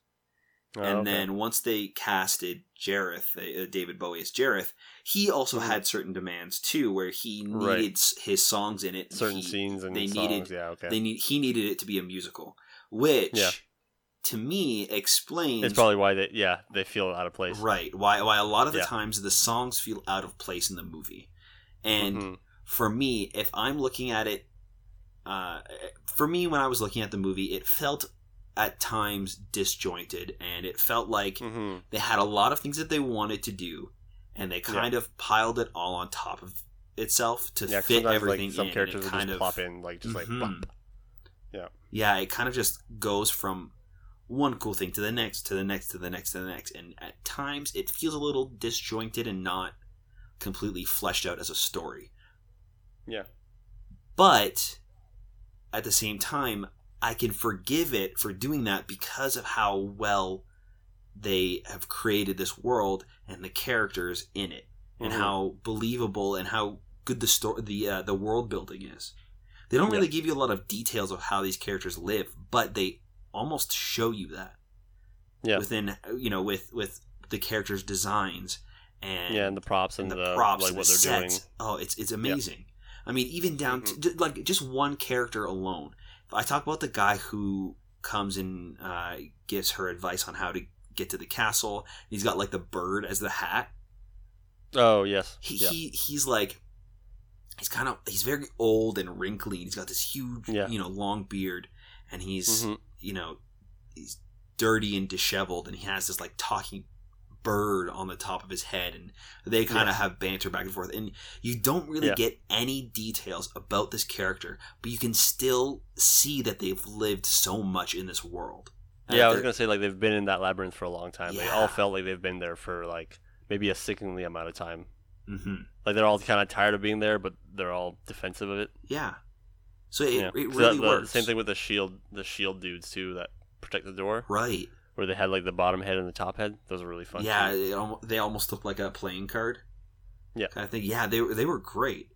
Speaker 2: Oh,
Speaker 1: And
Speaker 2: okay.
Speaker 1: then once they casted Jareth, uh, David Bowie as Jareth, he also
Speaker 2: Mhm.
Speaker 1: had certain demands too, where he needed
Speaker 2: Right.
Speaker 1: his songs in it.
Speaker 2: certain
Speaker 1: He-
Speaker 2: scenes and
Speaker 1: they
Speaker 2: songs.
Speaker 1: needed
Speaker 2: yeah, okay.
Speaker 1: they need he needed it to be a musical, which
Speaker 2: Yeah.
Speaker 1: to me explains
Speaker 2: it's probably why they yeah they feel out of place.
Speaker 1: right why why a lot of the
Speaker 2: Yeah.
Speaker 1: times the songs feel out of place in the movie, and
Speaker 2: Mhm.
Speaker 1: for me, if I'm looking at it, uh, for me when I was looking at the movie, it felt at times disjointed, and it felt like
Speaker 2: Mhm.
Speaker 1: they had a lot of things that they wanted to do, and they kind of piled it all on top of itself to
Speaker 2: Yeah,
Speaker 1: fit everything
Speaker 2: like some
Speaker 1: in.
Speaker 2: characters will
Speaker 1: kind
Speaker 2: just
Speaker 1: of
Speaker 2: plop in like just like
Speaker 1: Mhm.
Speaker 2: bop.
Speaker 1: yeah, it kind of just goes from one cool thing to the next, to the next, to the next, to the next, and at times it feels a little disjointed and not completely fleshed out as a story.
Speaker 2: Yeah.
Speaker 1: But at the same time, I can forgive it for doing that because of how well they have created this world and the characters in it, and
Speaker 2: Mhm.
Speaker 1: how believable and how good the story, the uh, the world building is. They don't really give you a lot of details of how these characters live, but they almost show you that
Speaker 2: Yeah.
Speaker 1: within you know with with the characters' designs and
Speaker 2: yeah, and the props and,
Speaker 1: and
Speaker 2: the,
Speaker 1: the props
Speaker 2: like
Speaker 1: and
Speaker 2: what
Speaker 1: the
Speaker 2: they're
Speaker 1: sets.
Speaker 2: doing.
Speaker 1: Oh, it's it's amazing. I mean, even down
Speaker 2: Mm-hmm.
Speaker 1: to like just one character alone. I talk about the guy who comes and uh, gives her advice on how to get to the castle. He's got like the bird as the hat.
Speaker 2: Oh yes.
Speaker 1: He,
Speaker 2: yeah.
Speaker 1: he he's like he's kind of he's very old and wrinkly. And he's got this huge
Speaker 2: Yeah.
Speaker 1: you know long beard, and he's
Speaker 2: Mhm.
Speaker 1: you know he's dirty and disheveled, and he has this like talking bird on the top of his head, and they kind of
Speaker 2: Yes.
Speaker 1: have banter back and forth, and you don't really
Speaker 2: Yeah.
Speaker 1: get any details about this character, but you can still see that they've lived so much in this world. And
Speaker 2: Yeah, I was gonna say like they've been in that labyrinth for a long time. They all felt like they've been there for like maybe a sickeningly amount of time.
Speaker 1: Mhm.
Speaker 2: Like they're all kind of tired of being there, but they're all defensive of it.
Speaker 1: yeah. So it,
Speaker 2: yeah,
Speaker 1: it really
Speaker 2: that- the
Speaker 1: works.
Speaker 2: Same thing with the shield, the shield dudes too that protect the door,
Speaker 1: right?
Speaker 2: Where they had like the bottom head and the top head. Those are really fun.
Speaker 1: Yeah, it they almost look like a playing card.
Speaker 2: Yeah.
Speaker 1: kind of thing. Yeah, they were they were great.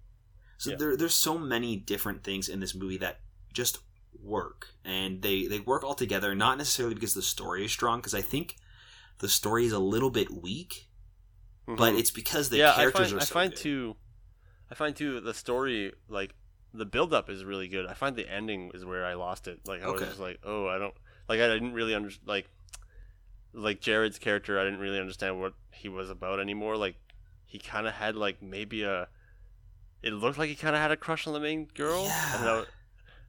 Speaker 1: So
Speaker 2: Yeah.
Speaker 1: there there's so many different things in this movie that just work, and they they work all together. Not necessarily because the story is strong, because I think the story is a little bit weak, but
Speaker 2: Mhm.
Speaker 1: it's because the
Speaker 2: yeah, I
Speaker 1: characters
Speaker 2: find,
Speaker 1: are
Speaker 2: I
Speaker 1: so
Speaker 2: find
Speaker 1: good.
Speaker 2: too. I find too the story like the build up is really good. I find the ending is where I lost it. Like I was just like, oh, I don't like I didn't really under like like Jareth's character. I didn't really understand what he was about anymore. Like he kind of had like maybe a. It looked like he kind of had a crush on the main girl. And, I,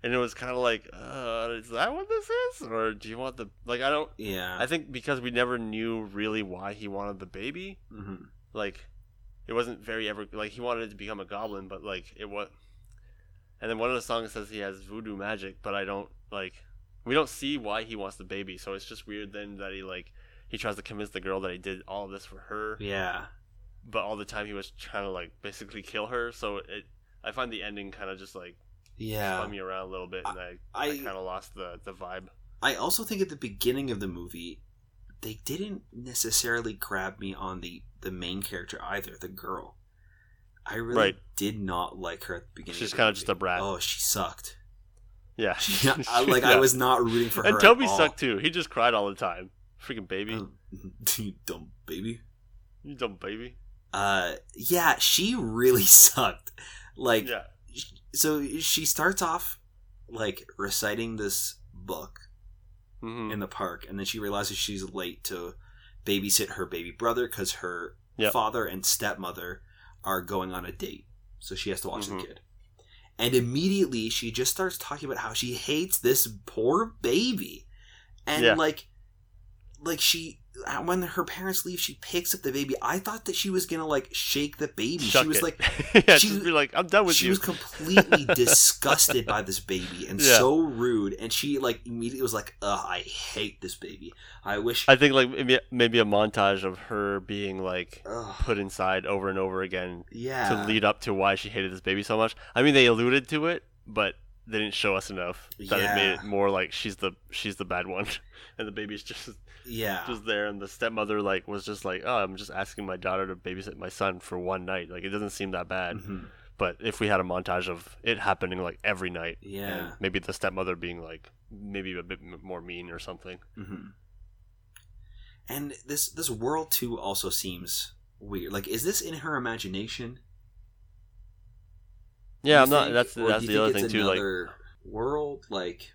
Speaker 2: and it was kind of like, uh, is that what this is, or do you want the like? I don't.
Speaker 1: Yeah.
Speaker 2: I think because we never knew really why he wanted the baby
Speaker 1: Mhm.
Speaker 2: like it wasn't very ever like he wanted to become a goblin but like it was and then one of the songs says he has voodoo magic but i don't like we don't see why he wants the baby so it's just weird then that he like he tries to convince the girl that he did all of this for her
Speaker 1: Yeah.
Speaker 2: but all the time he was trying to like basically kill her so it i find the ending kind of just like
Speaker 1: Yeah.
Speaker 2: spun me around a little bit and i i,
Speaker 1: I-
Speaker 2: kind of lost the the vibe
Speaker 1: I also think at the beginning of the movie, they didn't necessarily grab me on the the main character either, the girl. I really
Speaker 2: Right.
Speaker 1: did not like her at the beginning.
Speaker 2: She's
Speaker 1: of the
Speaker 2: kinda
Speaker 1: movie.
Speaker 2: just a brat.
Speaker 1: Oh, she sucked.
Speaker 2: Yeah [LAUGHS]
Speaker 1: She, I, like I was not rooting for her.
Speaker 2: and toby
Speaker 1: at all.
Speaker 2: sucked too he just cried all the time freaking baby
Speaker 1: Oh, [LAUGHS] you dumb baby.
Speaker 2: you dumb baby
Speaker 1: Uh, yeah, she really [LAUGHS] sucked. Like,
Speaker 2: yeah
Speaker 1: so she starts off like reciting this book
Speaker 2: hmm
Speaker 1: in the park, and then she realizes she's late to babysit her baby brother because her
Speaker 2: Yep.
Speaker 1: father and stepmother are going on a date, so she has to watch
Speaker 2: Mhm.
Speaker 1: the kid. And immediately she just starts talking about how she hates this poor baby, and
Speaker 2: Yeah.
Speaker 1: like, like she Uh, when her parents leave, she picks up the baby. I thought that she was gonna like shake the baby.
Speaker 2: Shuck
Speaker 1: she was
Speaker 2: it.
Speaker 1: like, [LAUGHS]
Speaker 2: yeah,
Speaker 1: she-
Speaker 2: be like, I'm done with
Speaker 1: she
Speaker 2: you.
Speaker 1: was completely [LAUGHS] disgusted by this baby and
Speaker 2: Yeah.
Speaker 1: so rude. And she like immediately was like, "Ugh, I hate this baby. I wish."
Speaker 2: I think like maybe, maybe a montage of her being like
Speaker 1: Ugh,
Speaker 2: put inside over and over again
Speaker 1: yeah.
Speaker 2: to lead up to why she hated this baby so much. I mean, they alluded to it, but they didn't show us enough that it made it more like she's the she's the bad one, [LAUGHS] and the baby's just
Speaker 1: yeah.
Speaker 2: just there, and the stepmother like was just like, oh, I'm just asking my daughter to babysit my son for one night. Like it doesn't seem that bad.
Speaker 1: Mhm.
Speaker 2: But if we had a montage of it happening like every night,
Speaker 1: Yeah.
Speaker 2: maybe the stepmother being like maybe a bit more mean or something.
Speaker 1: hmm And this this world too also seems weird. Like, is this in her imagination?
Speaker 2: Yeah, I'm not. That's that's the other thing too. Like
Speaker 1: world, like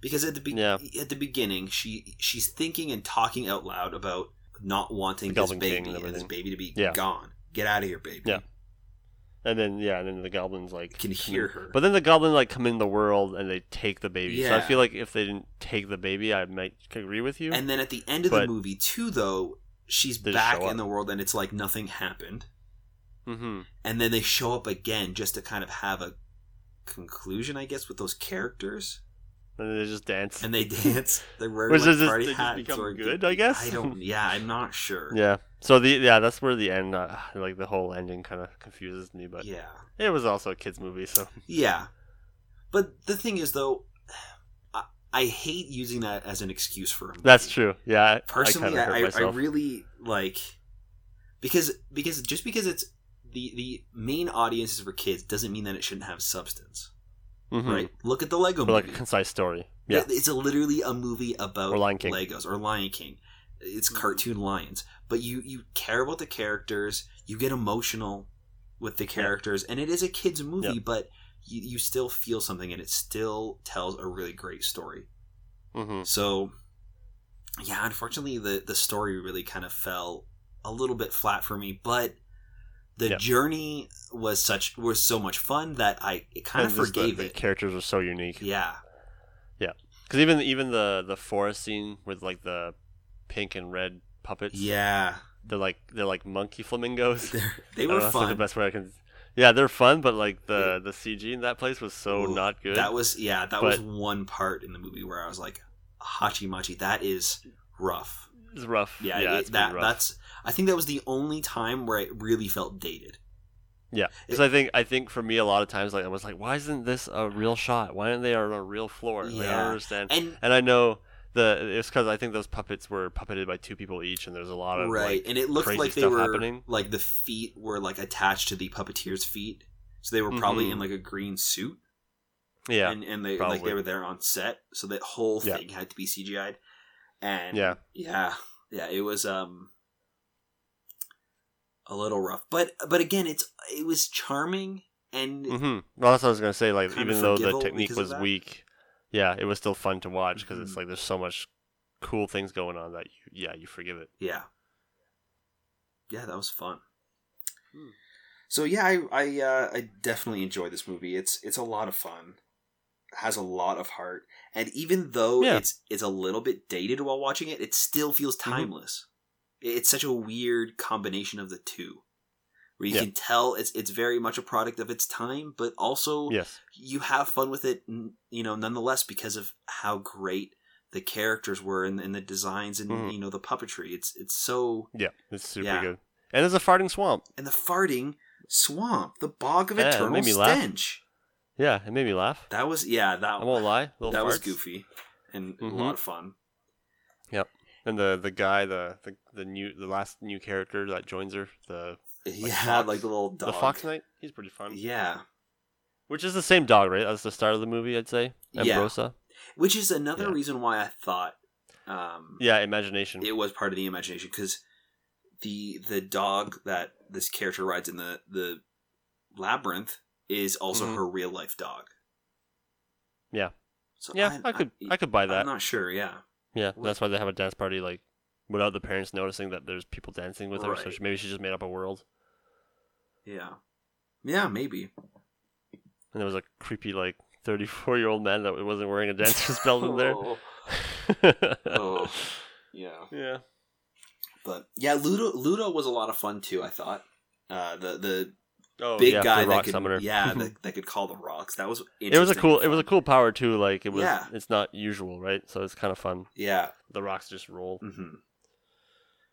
Speaker 1: because at the be-
Speaker 2: Yeah.
Speaker 1: at the beginning, she she's thinking and talking out loud about not wanting
Speaker 2: The
Speaker 1: this baby
Speaker 2: and
Speaker 1: and, this baby to be
Speaker 2: Yeah.
Speaker 1: gone. Get out of here, baby.
Speaker 2: Yeah. And then yeah, and then the goblins like
Speaker 1: Can hear her.
Speaker 2: But then the goblins like come in the world and they take the baby. So I feel like if they didn't take the baby, I might agree with you.
Speaker 1: And then at the end of
Speaker 2: But-
Speaker 1: the movie too, though, she's back in the world and it's like nothing happened.
Speaker 2: mm-hmm.
Speaker 1: And then they show up again just to kind of have a conclusion, I guess, with those characters.
Speaker 2: And they just dance.
Speaker 1: And they dance. They wear
Speaker 2: Which
Speaker 1: like,
Speaker 2: is just-
Speaker 1: party hats
Speaker 2: become
Speaker 1: or
Speaker 2: good, I guess?
Speaker 1: I don't. Yeah, I'm not sure.
Speaker 2: yeah. So the yeah, that's where the end, uh, like the whole ending, kind of confuses me. But
Speaker 1: Yeah.
Speaker 2: it was also a kids movie, so
Speaker 1: Yeah. But the thing is, though, I, I hate using that as an excuse for a movie.
Speaker 2: that's true. Yeah, I-
Speaker 1: Personally,
Speaker 2: I,
Speaker 1: I, I, really like because because just because it's the the main audience is for kids doesn't mean that it shouldn't have substance,
Speaker 2: Mhm.
Speaker 1: right? Look at the Lego
Speaker 2: But like a concise story. Yeah.
Speaker 1: It's a literally a movie about
Speaker 2: Or Lion King.
Speaker 1: Legos or Lion King. It's
Speaker 2: Mhm.
Speaker 1: cartoon lions, but you you care about the characters. You get emotional with the characters, and it is a kids movie,
Speaker 2: Yeah.
Speaker 1: but you, you still feel something, and it still tells a really great story.
Speaker 2: hmm
Speaker 1: So, yeah, unfortunately, the the story really kind of fell a little bit flat for me, but. The
Speaker 2: Yeah.
Speaker 1: journey was such was so much fun that I it kind of
Speaker 2: the-
Speaker 1: forgave
Speaker 2: the,
Speaker 1: it.
Speaker 2: characters were so unique.
Speaker 1: Yeah, yeah.
Speaker 2: Because even even the the forest scene with like the pink and red puppets.
Speaker 1: yeah,
Speaker 2: They're like they're like monkey flamingos. [LAUGHS]
Speaker 1: They're- they were
Speaker 2: know, that's, like,
Speaker 1: fun.
Speaker 2: the best way I can. Yeah, they're fun, but like the the CG in that place was so
Speaker 1: Ooh,
Speaker 2: not good.
Speaker 1: That was yeah, that was one part in the movie where I was like, Hachimachi, that is rough.
Speaker 2: It's rough.
Speaker 1: Yeah,
Speaker 2: yeah,
Speaker 1: it-
Speaker 2: it's
Speaker 1: that
Speaker 2: rough.
Speaker 1: that's. I think that was the only time where it really felt dated.
Speaker 2: Yeah, because I think I think for me a lot of times like I was like, why isn't this a real shot? Why aren't they on a real floor? Like, I
Speaker 1: Yeah.
Speaker 2: don't understand.
Speaker 1: And
Speaker 2: And I know the it's because I think those puppets were puppeted by two people each, and there's a lot of
Speaker 1: right,
Speaker 2: like
Speaker 1: and it looked like they were
Speaker 2: happening.
Speaker 1: like the feet were like attached to the puppeteer's feet, so they were probably
Speaker 2: Mhm.
Speaker 1: in like a green suit.
Speaker 2: yeah,
Speaker 1: and, and they like they were there on set, so that whole
Speaker 2: Yeah.
Speaker 1: thing had to be CGI'd. And
Speaker 2: Yeah.
Speaker 1: yeah, yeah, it was um a little rough, but but again, it's it was charming and
Speaker 2: mm-hmm. Well, that's what I was gonna say. Like even though the technique was weak, yeah, it was still fun to watch because it's
Speaker 1: Mhm.
Speaker 2: like there's so much cool things going on that you, yeah you forgive it.
Speaker 1: yeah, yeah, that was fun.
Speaker 2: Hmm.
Speaker 1: So yeah, I I, uh, I definitely enjoy this movie. It's it's a lot of fun. Has a lot of heart, and even though
Speaker 2: Yeah.
Speaker 1: it's it's a little bit dated while watching it, it still feels
Speaker 2: Mm-hmm.
Speaker 1: timeless. It's such a weird combination of the two, where you
Speaker 2: Yeah.
Speaker 1: can tell it's it's very much a product of its time, but also
Speaker 2: Yes.
Speaker 1: you have fun with it, you know, nonetheless because of how great the characters were and, and the designs and
Speaker 2: Mhm.
Speaker 1: you know the puppetry. It's it's so
Speaker 2: Yeah, it's super
Speaker 1: Yeah.
Speaker 2: good. And there's a farting swamp.
Speaker 1: and the farting swamp, the bog of eternal
Speaker 2: me laugh. Yeah, it made me laugh.
Speaker 1: That was yeah that
Speaker 2: I won't lie.
Speaker 1: That was goofy and a
Speaker 2: Mhm.
Speaker 1: lot of fun. Yep.
Speaker 2: And the the guy, the, the the new the last new character that joins her, the
Speaker 1: yeah,
Speaker 2: fox-
Speaker 1: like the little dog.
Speaker 2: the fox knight, he's pretty fun.
Speaker 1: Yeah,
Speaker 2: Which is the same dog, right? As the start of the movie, I'd say.
Speaker 1: Yeah. Which is another
Speaker 2: Yeah.
Speaker 1: reason why I thought um,
Speaker 2: Yeah, imagination.
Speaker 1: it was part of the imagination because the the dog that this character rides in the the labyrinth is also
Speaker 2: Mhm.
Speaker 1: her real life dog.
Speaker 2: Yeah.
Speaker 1: So
Speaker 2: yeah, I, could I, could buy that.
Speaker 1: I'm not sure. Yeah.
Speaker 2: yeah, that's why they have a dance party like without the parents noticing that there's people dancing with her. So she, maybe she just made up a world.
Speaker 1: Yeah. Yeah. Maybe.
Speaker 2: And there was a creepy like 34 year old man that wasn't wearing a dancer's belt in there. [LAUGHS] [LAUGHS]
Speaker 1: Oh, oh. Yeah.
Speaker 2: Yeah.
Speaker 1: But yeah, Ludo Ludo was a lot of fun too. I thought uh, the the
Speaker 2: Oh,
Speaker 1: big
Speaker 2: yeah,
Speaker 1: guy that could
Speaker 2: summoner.
Speaker 1: yeah that, [LAUGHS] that could call the rocks. That was
Speaker 2: it was a cool. It was a cool power too. Like it was.
Speaker 1: Yeah.
Speaker 2: It's not usual, right? So it's kind of fun.
Speaker 1: yeah.
Speaker 2: The rocks just roll.
Speaker 1: Mm-hmm.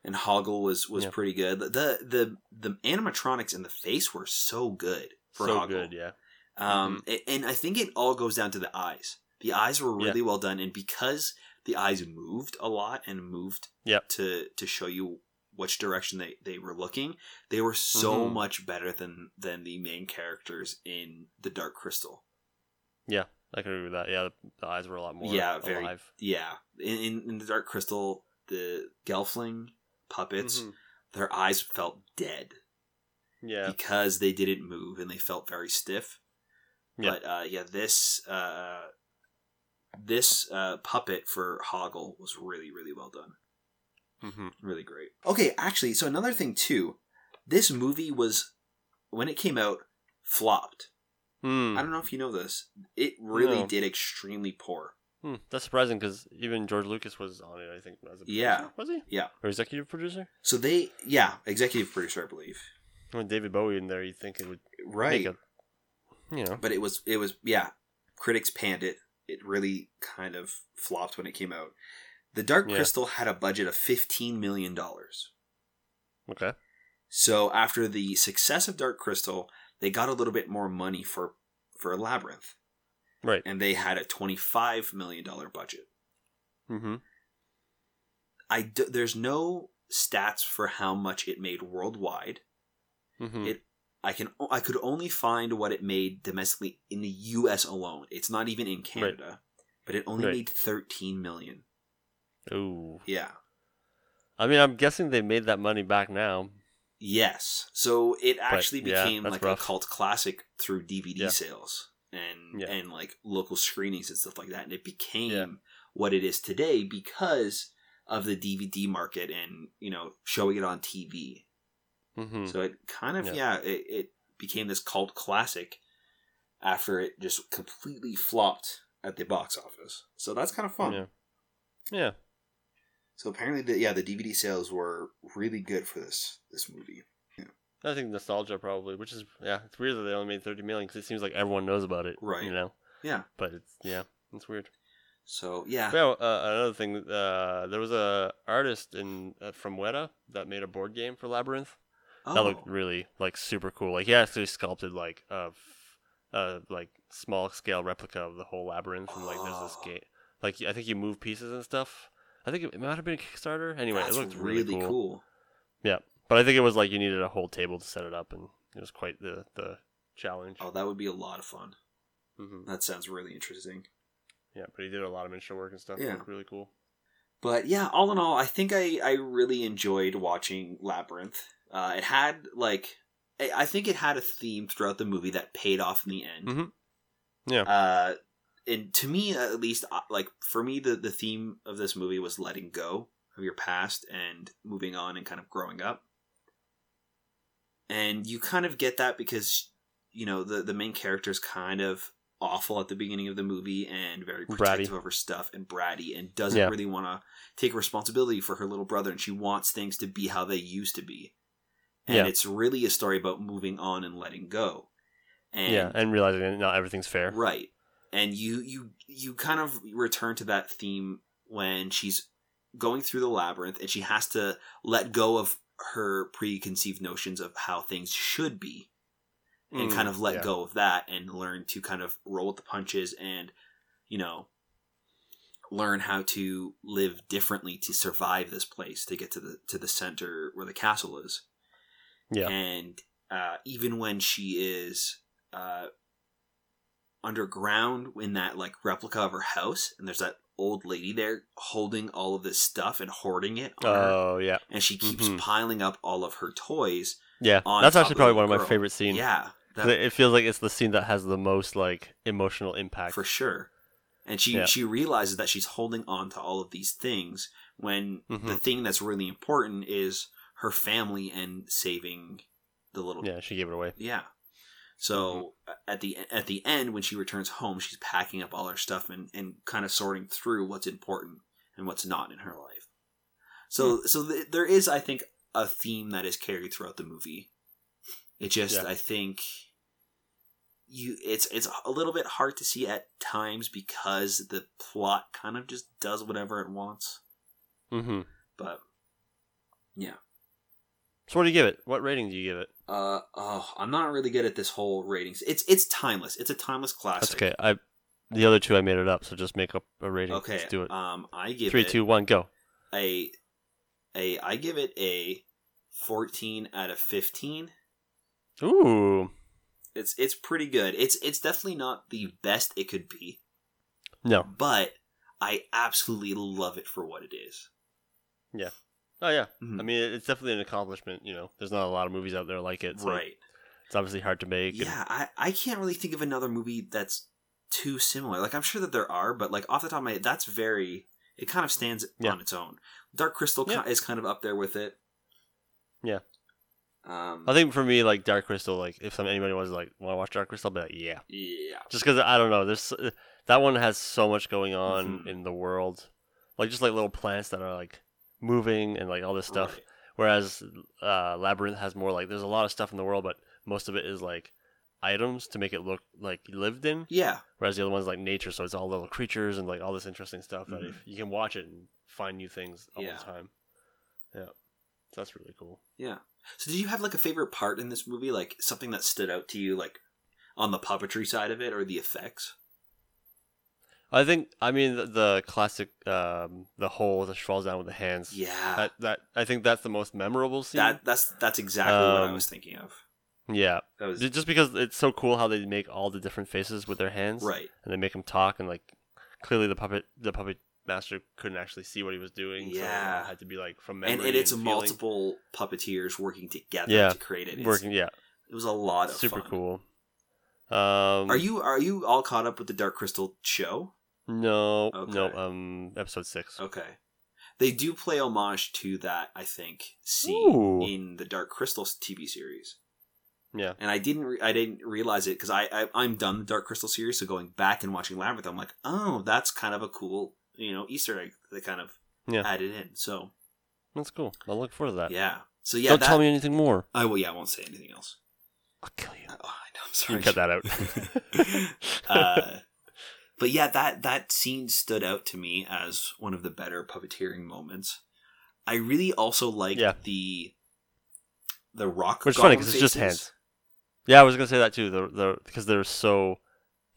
Speaker 1: And Hoggle was was
Speaker 2: Yeah.
Speaker 1: pretty good. The, the the animatronics in the face were so good for
Speaker 2: so
Speaker 1: Hoggle.
Speaker 2: good, yeah.
Speaker 1: Um, a- and I think it all goes down to the eyes. The eyes were
Speaker 2: Yeah.
Speaker 1: really well done, and because the eyes moved a lot and moved
Speaker 2: Yep.
Speaker 1: to to show you which direction they, they were looking, they were so
Speaker 2: Mhm.
Speaker 1: much better than than the main characters in the Dark Crystal.
Speaker 2: Yeah, I can agree with that. Yeah, the, eyes were a lot more
Speaker 1: Yeah, very-
Speaker 2: alive.
Speaker 1: Yeah, in, in in the Dark Crystal, the Gelfling puppets,
Speaker 2: Mhm.
Speaker 1: their eyes felt dead
Speaker 2: Yeah,
Speaker 1: because they didn't move and they felt very stiff.
Speaker 2: Yeah.
Speaker 1: But uh, yeah, this uh, this uh, puppet for Hoggle was really really well done.
Speaker 2: Hmm
Speaker 1: Really great. Okay, actually, so another thing too, this movie was when it came out flopped. I don't know if you know this. It really
Speaker 2: No.
Speaker 1: did extremely poor.
Speaker 2: Hmm, that's surprising because even George Lucas was on it. I think as a producer.
Speaker 1: Yeah.
Speaker 2: was he?
Speaker 1: Yeah.
Speaker 2: or executive producer.
Speaker 1: So they, yeah, executive producer, I believe.
Speaker 2: When David Bowie in there, you think it would
Speaker 1: Right.
Speaker 2: make a, you know,
Speaker 1: but it was it was yeah critics panned it it really kind of flopped when it came out the dark
Speaker 2: Yeah.
Speaker 1: crystal had a budget of 15 million dollars
Speaker 2: okay,
Speaker 1: so after the success of dark crystal they got a little bit more money for for labyrinth
Speaker 2: right.
Speaker 1: and they had a 25 million dollar budget
Speaker 2: Mm-hmm.
Speaker 1: i d- there's no stats for how much it made worldwide
Speaker 2: Mm-hmm.
Speaker 1: It- i can I could only find what it made domestically in the us alone it's not even in canada but it only
Speaker 2: Right.
Speaker 1: made 13 million
Speaker 2: Ooh,
Speaker 1: yeah
Speaker 2: I mean, I'm guessing they made that money back now.
Speaker 1: Yes. So it actually
Speaker 2: yeah,
Speaker 1: became like
Speaker 2: rough.
Speaker 1: a cult classic through DVD
Speaker 2: Yeah.
Speaker 1: sales and
Speaker 2: Yeah.
Speaker 1: and like local screenings and stuff like that. And it became what it is today because of the DVD market and, you know, showing it on TV.
Speaker 2: Mm-hmm.
Speaker 1: So it kind of
Speaker 2: Yeah.
Speaker 1: yeah, it, it became this cult classic after it just completely flopped at the box office. So that's kind of fun.
Speaker 2: Yeah. Yeah.
Speaker 1: So apparently the yeah, the DVD sales were really good for this this movie.
Speaker 2: I think nostalgia probably, which is yeah, it's weird that they only made 30 million because it seems like everyone knows about it,
Speaker 1: Right.
Speaker 2: You know,
Speaker 1: Yeah.
Speaker 2: but it's yeah, it's weird.
Speaker 1: So yeah.
Speaker 2: Well, uh, another thing, uh, there was a artist in uh, from Weta that made a board game for Labyrinth that
Speaker 1: Oh.
Speaker 2: looked really like super cool. Like he actually sculpted like a, like small scale replica of the whole labyrinth, and like there's this gate. Like I think you move pieces and stuff. I think it, might have been a Kickstarter. Anyway,
Speaker 1: That's
Speaker 2: it looked
Speaker 1: really,
Speaker 2: really, cool.
Speaker 1: cool.
Speaker 2: Yeah, but I think it was like you needed a whole table to set it up, and it was quite the the challenge.
Speaker 1: Oh, that would be a lot of fun.
Speaker 2: hmm
Speaker 1: That sounds really interesting.
Speaker 2: Yeah, but he did a lot of miniature work and stuff.
Speaker 1: Yeah.
Speaker 2: Really cool.
Speaker 1: But yeah, all in all, I think I, I really enjoyed watching Labyrinth. Uh, it had like I I think it had a theme throughout the movie that paid off in the end.
Speaker 2: Mhm. Yeah.
Speaker 1: Uh, and to me, at least, uh, like for me, the the theme of this movie was letting go of your past and moving on and kind of growing up. And you kind of get that because you know the the main character is kind of awful at the beginning of the movie and very protective
Speaker 2: Bratty.
Speaker 1: of her stuff and bratty and doesn't
Speaker 2: Yeah.
Speaker 1: really want to take responsibility for her little brother and she wants things to be how they used to be. And
Speaker 2: Yeah.
Speaker 1: it's really a story about moving on and letting go. And
Speaker 2: yeah, and realizing that not everything's fair.
Speaker 1: Right. And you you you kind of return to that theme when she's going through the labyrinth and she has to let go of her preconceived notions of how things should be and
Speaker 2: Mm,
Speaker 1: kind of let
Speaker 2: yeah.
Speaker 1: go of that and learn to kind of roll with the punches and you know learn how to live differently to survive this place to get to the to the center where the castle is
Speaker 2: Yeah.
Speaker 1: and uh, even when she is uh, underground in that like replica of her house and there's that old lady there holding all of this stuff and hoarding it on her,
Speaker 2: Oh yeah,
Speaker 1: and she keeps
Speaker 2: mhm.
Speaker 1: piling up all of her toys
Speaker 2: yeah. That's actually probably
Speaker 1: the
Speaker 2: one of my favorite scenes.
Speaker 1: Yeah, that,
Speaker 2: It feels like it's the scene that has the most like emotional impact.
Speaker 1: for sure and she
Speaker 2: Yeah.
Speaker 1: she realizes that she's holding on to all of these things when the
Speaker 2: Mhm.
Speaker 1: thing that's really important is her family and saving the little
Speaker 2: Yeah, she gave it away.
Speaker 1: Yeah. So at the at the end, when she returns home, she's packing up all her stuff and, and kind of sorting through what's important and what's not in her life. So so th- there is, I think, a theme that is carried throughout the movie. It just,
Speaker 2: Yeah.
Speaker 1: I think, you it's it's a little bit hard to see at times because the plot kind of just does whatever it wants.
Speaker 2: Mm-hmm.
Speaker 1: But yeah,
Speaker 2: So what do you give it? What rating do you give it?
Speaker 1: uh, oh, I'm not really good at this whole ratings. It's it's timeless. It's a timeless classic.
Speaker 2: That's okay. I the other two I made it up, so just make up a rating.
Speaker 1: Okay,
Speaker 2: Let's do it.
Speaker 1: Um, I give
Speaker 2: Three,
Speaker 1: it
Speaker 2: two, go.
Speaker 1: a a I give it a 14 out of 15.
Speaker 2: Ooh.
Speaker 1: It's it's pretty good. It's it's definitely not the best it could be,
Speaker 2: No.
Speaker 1: but I absolutely love it for what it is.
Speaker 2: Oh yeah.
Speaker 1: Mhm.
Speaker 2: I mean, it's definitely an accomplishment. You know, there's not a lot of movies out there like it. So
Speaker 1: right.
Speaker 2: It's obviously hard to make. and-
Speaker 1: Yeah, I, I can't really think of another movie that's too similar. Like I'm sure that there are, but like off the top of my head, that's very it kind of stands
Speaker 2: Yeah.
Speaker 1: on its own. Dark Crystal
Speaker 2: Yeah.
Speaker 1: is kind of up there with it.
Speaker 2: Yeah.
Speaker 1: Um
Speaker 2: I think for me, like Dark Crystal, like if some anybody was like, want to watch Dark Crystal, I'll be like, yeah.
Speaker 1: yeah.
Speaker 2: Just because I don't know, there's that one has so much going on
Speaker 1: Mhm.
Speaker 2: in the world, like just like little plants that are like moving and like all this stuff.
Speaker 1: Right.
Speaker 2: Whereas uh, Labyrinth has more like there's a lot of stuff in the world, but most of it is like items to make it look like lived in.
Speaker 1: Yeah.
Speaker 2: Whereas the other one's like nature, so it's all little creatures and like all this interesting stuff that
Speaker 1: Mhm.
Speaker 2: if you can watch it and find new things all
Speaker 1: Yeah.
Speaker 2: the time. Yeah, so that's really cool.
Speaker 1: Yeah. So did you have like a favorite part in this movie? Like something that stood out to you like on the puppetry side of it or the effects?
Speaker 2: I think I mean the, the classic, um, the hole that falls down with the hands.
Speaker 1: Yeah.
Speaker 2: That, that I think that's the most memorable scene.
Speaker 1: that that's that's exactly what I
Speaker 2: Um,
Speaker 1: was thinking of.
Speaker 2: yeah,
Speaker 1: That was
Speaker 2: just because it's so cool how they make all the different faces with their hands,
Speaker 1: right.
Speaker 2: and they make them talk, and like clearly the puppet, the puppet master couldn't actually see what he was doing. so
Speaker 1: Yeah.
Speaker 2: it had to be like from memory
Speaker 1: And, and it's multiple puppeteers working together
Speaker 2: Yeah.
Speaker 1: to create it. It's-
Speaker 2: working. Yeah,
Speaker 1: It was a lot of
Speaker 2: super
Speaker 1: fun.
Speaker 2: cool. Um,
Speaker 1: Are you are you all caught up with the Dark Crystal show?
Speaker 2: No, no. Um, episode six.
Speaker 1: Okay. They do play homage to that, I think, scene
Speaker 2: Ooh.
Speaker 1: in the Dark Crystal TV series.
Speaker 2: Yeah.
Speaker 1: And I didn't re- I didn't realize it because I, I I'm done the Dark Crystal series, so going back and watching Labyrinth, I'm like, oh, that's kind of a cool you know Easter egg they kind of
Speaker 2: Yeah.
Speaker 1: added in. So
Speaker 2: That's cool. I'll look forward to that.
Speaker 1: yeah, so yeah,
Speaker 2: Don't
Speaker 1: that,
Speaker 2: tell me anything more.
Speaker 1: I will. Yeah, I won't say anything else.
Speaker 2: I'll kill you.
Speaker 1: Oh, I know. I'm sorry.
Speaker 2: can cut that out. [LAUGHS]
Speaker 1: uh, but yeah, that that scene stood out to me as one of the better puppeteering moments. I really also like
Speaker 2: Yeah.
Speaker 1: the the rock.
Speaker 2: Which is funny because it's just hands. Yeah, I was gonna say that too. The the because they're so,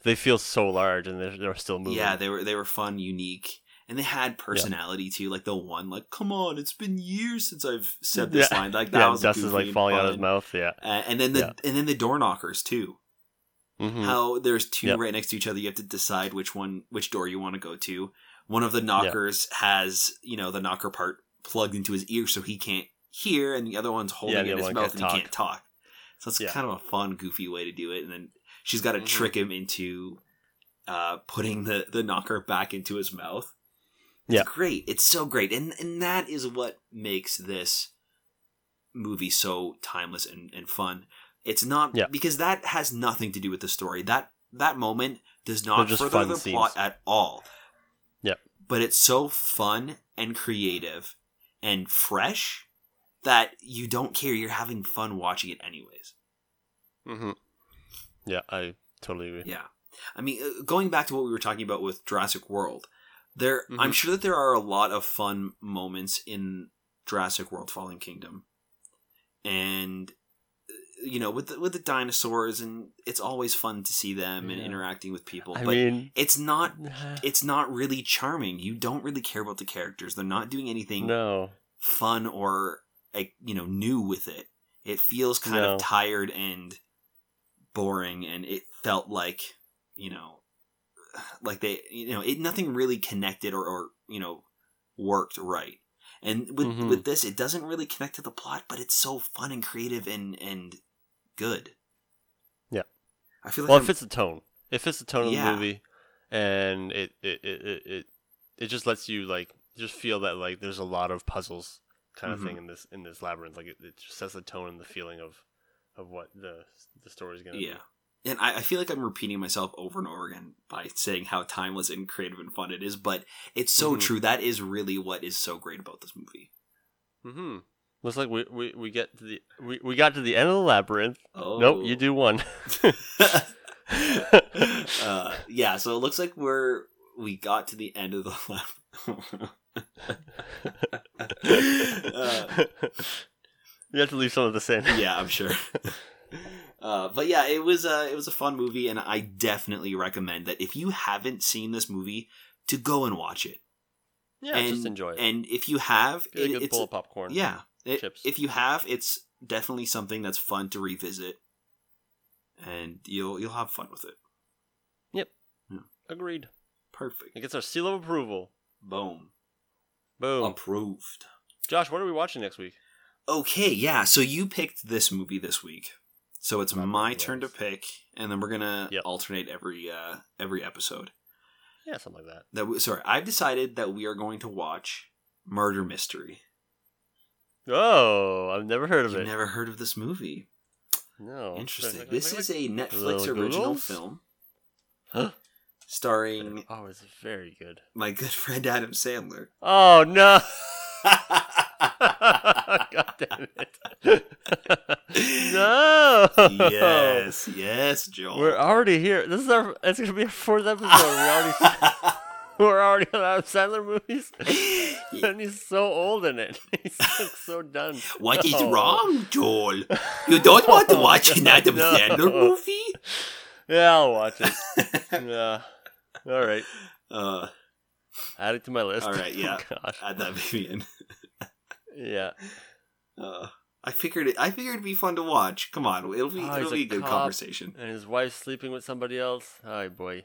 Speaker 2: they feel so large and they're they're still moving.
Speaker 1: Yeah, they were they were fun, unique, and they had personality too. Like the one, like, "Come on, it's been years since I've said [LAUGHS] this
Speaker 2: Yeah.
Speaker 1: line." Like that
Speaker 2: yeah.
Speaker 1: was
Speaker 2: Dust is like falling out of his mouth. Yeah.
Speaker 1: Uh, and then the
Speaker 2: Yeah.
Speaker 1: and then the door knockers too.
Speaker 2: Hmm
Speaker 1: how there's two
Speaker 2: Yep.
Speaker 1: right next to each other you have to decide which one which door you want to go to one of the knockers has you know the knocker part plugged into his ear so he can't hear and the other one's holding
Speaker 2: Yeah,
Speaker 1: it in his mouth and he can't talk so it's
Speaker 2: Yeah.
Speaker 1: kind of a fun goofy way to do it and then she's got to
Speaker 2: Mhm.
Speaker 1: trick him into uh, putting the the knocker back into his mouth it's
Speaker 2: Yeah.
Speaker 1: great it's so great and and that is what makes this movie so timeless and, and fun it's not
Speaker 2: Yeah.
Speaker 1: because that has nothing to do with the story. That that moment does not
Speaker 2: just
Speaker 1: further the
Speaker 2: scenes.
Speaker 1: plot at all.
Speaker 2: Yeah.
Speaker 1: But it's so fun and creative and fresh that you don't care. You're having fun watching it anyways.
Speaker 2: hmm Yeah, I totally agree.
Speaker 1: Yeah. I mean, uh, going back to what we were talking about with Jurassic World, there
Speaker 2: Mhm.
Speaker 1: I'm sure that there are a lot of fun moments in Jurassic World Fallen Kingdom. And you know, with the, with the dinosaurs and it's always fun to see them and interacting with people.
Speaker 2: I
Speaker 1: but
Speaker 2: mean,
Speaker 1: it's not [LAUGHS] it's not really charming. You don't really care about the characters. They're not doing anything
Speaker 2: no.
Speaker 1: fun or like you know new with it. It feels kind
Speaker 2: No.
Speaker 1: of tired and boring, and it felt like you know, [SIGHS] like they you know it nothing really connected or, or you know worked right. And with
Speaker 2: Mhm.
Speaker 1: with this, it doesn't really connect to the plot, but it's so fun and creative and and good.
Speaker 2: Yeah.
Speaker 1: I feel like
Speaker 2: Well,
Speaker 1: I'm-
Speaker 2: it fits the tone. It fits the tone of the movie, and it it, it it it just lets you like just feel that like there's a lot of puzzles kind of
Speaker 1: Mhm.
Speaker 2: thing in this in this labyrinth. Like it, it just sets the tone and the feeling of of what the the story's gonna
Speaker 1: yeah. And I, I feel like I'm repeating myself over and over again by saying how timeless and creative and fun it is, but it's so
Speaker 2: Mhm.
Speaker 1: true. That is really what is so great about this movie.
Speaker 2: Mm-hmm. Looks like we, we, we get to the we, we got to the end of the labyrinth.
Speaker 1: Oh.
Speaker 2: Nope, you do one. [LAUGHS] [LAUGHS]
Speaker 1: uh, yeah, so it looks like we're we got to the end of the [LAUGHS] labyrinth. uh,
Speaker 2: you have to leave some of this in.
Speaker 1: yeah, I'm sure. Uh, but yeah, it was uh, it was a fun movie, and I definitely recommend that if you haven't seen this movie, to go and watch it.
Speaker 2: Yeah,
Speaker 1: and,
Speaker 2: just enjoy it.
Speaker 1: And if you have,
Speaker 2: a
Speaker 1: it-
Speaker 2: good
Speaker 1: it's
Speaker 2: bowl of popcorn.
Speaker 1: yeah. It-
Speaker 2: chips.
Speaker 1: If you have, it's definitely something that's fun to revisit, and you'll you'll have fun with it. Yep.
Speaker 2: Agreed.
Speaker 1: Perfect.
Speaker 2: It gets our seal of approval.
Speaker 1: Boom.
Speaker 2: Boom.
Speaker 1: Approved.
Speaker 2: Josh, what are we watching next week?
Speaker 1: Okay, yeah. So you picked this movie this week. So it's
Speaker 2: My
Speaker 1: my turn to pick, and then we're gonna
Speaker 2: Yep.
Speaker 1: alternate every uh every episode.
Speaker 2: Yeah, something like that.
Speaker 1: That we, sorry, I've decided that we are going to watch Murder Mystery.
Speaker 2: Oh, I've never heard of
Speaker 1: You've
Speaker 2: it.
Speaker 1: never heard of this movie?
Speaker 2: no.
Speaker 1: Interesting. This is a Netflix original
Speaker 2: Googles?
Speaker 1: film
Speaker 2: Huh?
Speaker 1: starring
Speaker 2: Oh, it's very good.
Speaker 1: my good friend Adam Sandler.
Speaker 2: Oh no! [LAUGHS] [LAUGHS] God damn it! [LAUGHS] no!
Speaker 1: yes, yes, Joel.
Speaker 2: We're already here. This is our. It's gonna be our fourth episode. We already. We're already [LAUGHS] on Adam Sandler movies, [LAUGHS] and he's so old in it. [LAUGHS] He's so done.
Speaker 1: what is
Speaker 2: No.
Speaker 1: wrong, Joel? You don't want to watch an Adam
Speaker 2: No.
Speaker 1: Sandler movie?
Speaker 2: Yeah, I'll watch it. Yeah. All right.
Speaker 1: uh,
Speaker 2: Add it to my list.
Speaker 1: All right, yeah.
Speaker 2: Oh, gosh.
Speaker 1: add that baby in.
Speaker 2: Yeah.
Speaker 1: Uh, I figured it. I figured it'd be fun to watch. Come on, it'll be
Speaker 2: Oh,
Speaker 1: it'll
Speaker 2: he's a
Speaker 1: a good conversation.
Speaker 2: And his wife's sleeping with somebody else. Oh boy.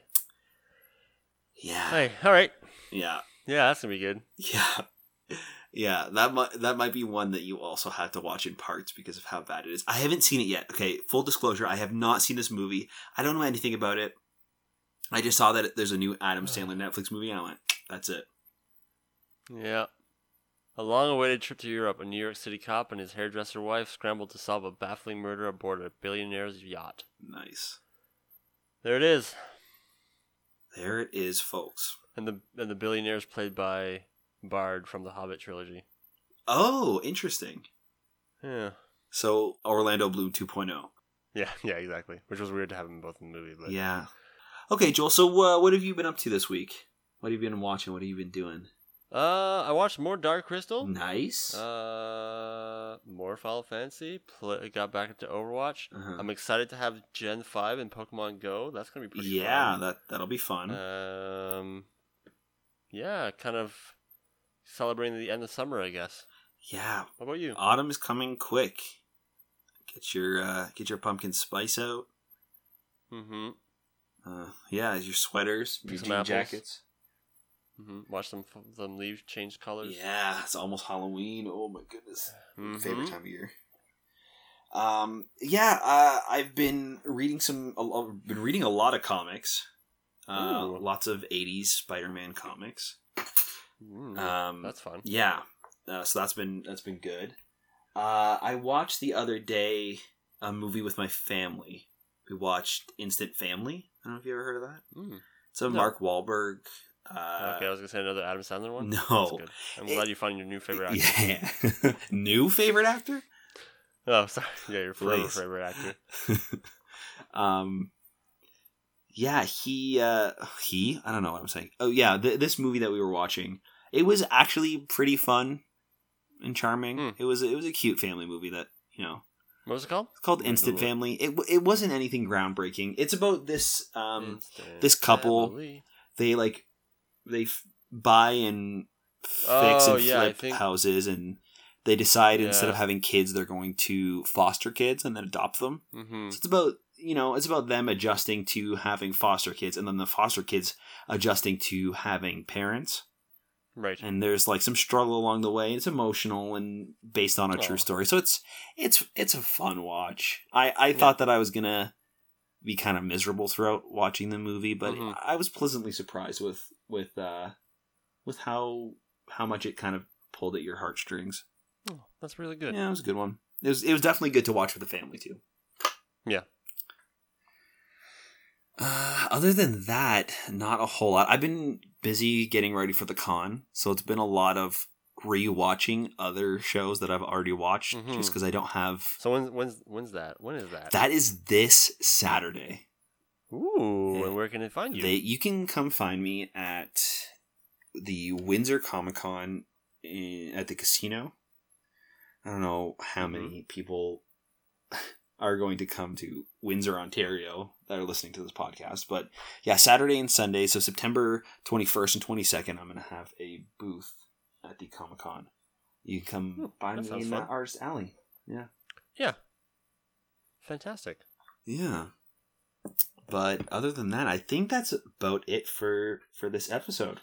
Speaker 1: Yeah,
Speaker 2: Hey. All right.
Speaker 1: yeah,
Speaker 2: Yeah, that's gonna be good.
Speaker 1: yeah, yeah. That might that might be one that you also have to watch in parts because of how bad it is. I haven't seen it yet. Okay, full disclosure, I have not seen this movie. I don't know anything about it. I just saw that there's a new Adam Sandler Netflix movie, and I went, "That's it."
Speaker 2: Yeah. A long awaited trip to Europe, a New York City cop and his hairdresser wife scrambled to solve a baffling murder aboard a billionaire's yacht.
Speaker 1: Nice.
Speaker 2: There it is.
Speaker 1: There it is, folks.
Speaker 2: And the and the billionaire is played by Bard from the Hobbit trilogy.
Speaker 1: Oh, interesting.
Speaker 2: Yeah.
Speaker 1: So Orlando Bloom oh. 2.0.
Speaker 2: Yeah, [LAUGHS] yeah, exactly. Which was weird to have them both in the movie, but
Speaker 1: Yeah. Okay, Joel. So, uh, what have you been up to this week? What have you been watching? What have you been doing?
Speaker 2: Uh, I watched more Dark Crystal.
Speaker 1: Nice.
Speaker 2: Uh, more Final Fantasy. Play, got back into Overwatch.
Speaker 1: Uh-huh.
Speaker 2: I'm excited to have Gen Five in Pokemon Go. That's gonna be pretty
Speaker 1: yeah,
Speaker 2: fun.
Speaker 1: that that'll be fun.
Speaker 2: Um, yeah, kind of celebrating the end of summer, I guess.
Speaker 1: yeah,
Speaker 2: How about you?
Speaker 1: autumn is coming quick. Get your uh, get your pumpkin spice out.
Speaker 2: Mm-hmm.
Speaker 1: Uh, yeah, your sweaters, your jean
Speaker 2: apples.
Speaker 1: jackets.
Speaker 2: Mm-hmm. Watch some some leaves change colors.
Speaker 1: Yeah, it's almost Halloween. Oh my goodness,
Speaker 2: Mhm.
Speaker 1: favorite time of year. Um, yeah, uh, I've been reading some. a lo- Been reading a lot of comics. Uh, lots of '80s Spider-Man comics.
Speaker 2: Mm,
Speaker 1: Um,
Speaker 2: that's fun.
Speaker 1: Yeah, uh, so that's been that's been good. Uh, I watched the other day a movie with my family. We watched Instant Family. I don't know if you ever heard of that.
Speaker 2: Mm.
Speaker 1: It's a
Speaker 2: No.
Speaker 1: Mark Wahlberg. Uh,
Speaker 2: okay, I was gonna say another Adam Sandler one.
Speaker 1: no.
Speaker 2: I'm
Speaker 1: It-
Speaker 2: glad you found your new favorite actor.
Speaker 1: Yeah, [LAUGHS] new favorite actor.
Speaker 2: Oh, sorry. [LAUGHS] Yeah, your forever favorite actor. [LAUGHS]
Speaker 1: um, yeah, he uh, he. I don't know what I'm saying. Oh yeah, th- this movie that we were watching, it was actually pretty fun and charming.
Speaker 2: Hmm.
Speaker 1: It was it was a cute family movie that you know
Speaker 2: What was it called?
Speaker 1: It's called
Speaker 2: Ooh.
Speaker 1: Instant Family. It it wasn't anything groundbreaking. It's about this um
Speaker 2: Instant
Speaker 1: this couple-
Speaker 2: Family.
Speaker 1: they like they f- buy and fix
Speaker 2: Oh,
Speaker 1: and
Speaker 2: yeah,
Speaker 1: flip
Speaker 2: think-
Speaker 1: houses and they decide instead of having kids they're going to foster kids and then adopt them.
Speaker 2: Mhm.
Speaker 1: So it's about you know, it's about them adjusting to having foster kids and then the foster kids adjusting to having parents.
Speaker 2: Right.
Speaker 1: And there's like some struggle along the way. It's emotional and based on a
Speaker 2: Aw.
Speaker 1: true story. So it's it's it's a fun watch. I I thought that I was gonna be kind of miserable throughout watching the movie, but
Speaker 2: Mhm.
Speaker 1: I was pleasantly surprised with with uh with how how much it kind of pulled at your heartstrings.
Speaker 2: Oh, that's really good.
Speaker 1: Yeah, it was a good one. It was it was definitely good to watch with the family too.
Speaker 2: Yeah.
Speaker 1: Uh, other than that, not a whole lot. I've been busy getting ready for the con, so it's been a lot of rewatching other shows that I've already watched
Speaker 2: Mhm.
Speaker 1: just because I don't have.
Speaker 2: So when's when's when's that? When is that?
Speaker 1: That is this Saturday.
Speaker 2: Ooh,
Speaker 1: Yeah.
Speaker 2: and where can they find you?
Speaker 1: They you can come find me at the Windsor Comic Con at the casino. I don't know how
Speaker 2: Mhm.
Speaker 1: many people [LAUGHS] are going to come to Windsor, Ontario that are listening to this podcast, but yeah, Saturday and Sunday, so September 21st and 22nd, I'm going to have a booth at the Comic Con. You can come
Speaker 2: Hmm,
Speaker 1: find me in
Speaker 2: fun.
Speaker 1: that artist alley.
Speaker 2: yeah. Yeah. Fantastic.
Speaker 1: Yeah. But other than that, I think that's about it for for this episode.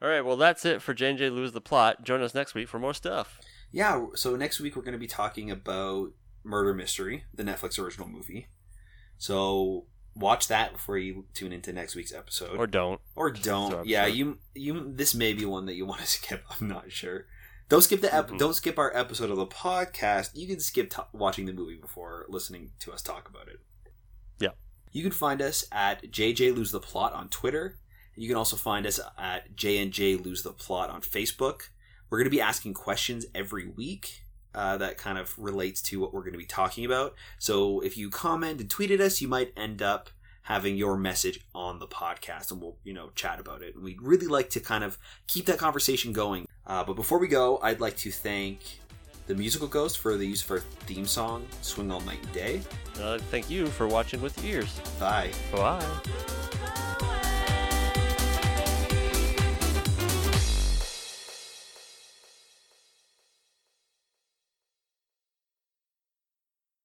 Speaker 2: All right, well that's it for J and J lose the plot. Join us next week for more stuff.
Speaker 1: Yeah, so next week we're going to be talking about Murder Mystery, the Netflix original movie. So watch that before you tune into next week's episode,
Speaker 2: Or don't.
Speaker 1: or don't.
Speaker 2: So
Speaker 1: yeah, you you this may be one that you [LAUGHS] want to skip. I'm not sure. Don't skip the ep-
Speaker 2: Mhm.
Speaker 1: don't skip our episode of the podcast. You can skip t- watching the movie before listening to us talk about it.
Speaker 2: Yeah.
Speaker 1: You can find us at JJ Lose the Plot on Twitter. You can also find us at JNJ Lose the Plot on Facebook. We're going to be asking questions every week uh, that kind of relates to what we're going to be talking about. So if you comment and tweet at us, you might end up having your message on the podcast and we'll, you know, chat about it. And we'd really like to kind of keep that conversation going. Uh, but before we go, I'd like to thank the Musical Ghost for the use of our theme song, Swing All Night and Day.
Speaker 2: Uh, thank you for watching with ears.
Speaker 1: Bye.
Speaker 2: Bye.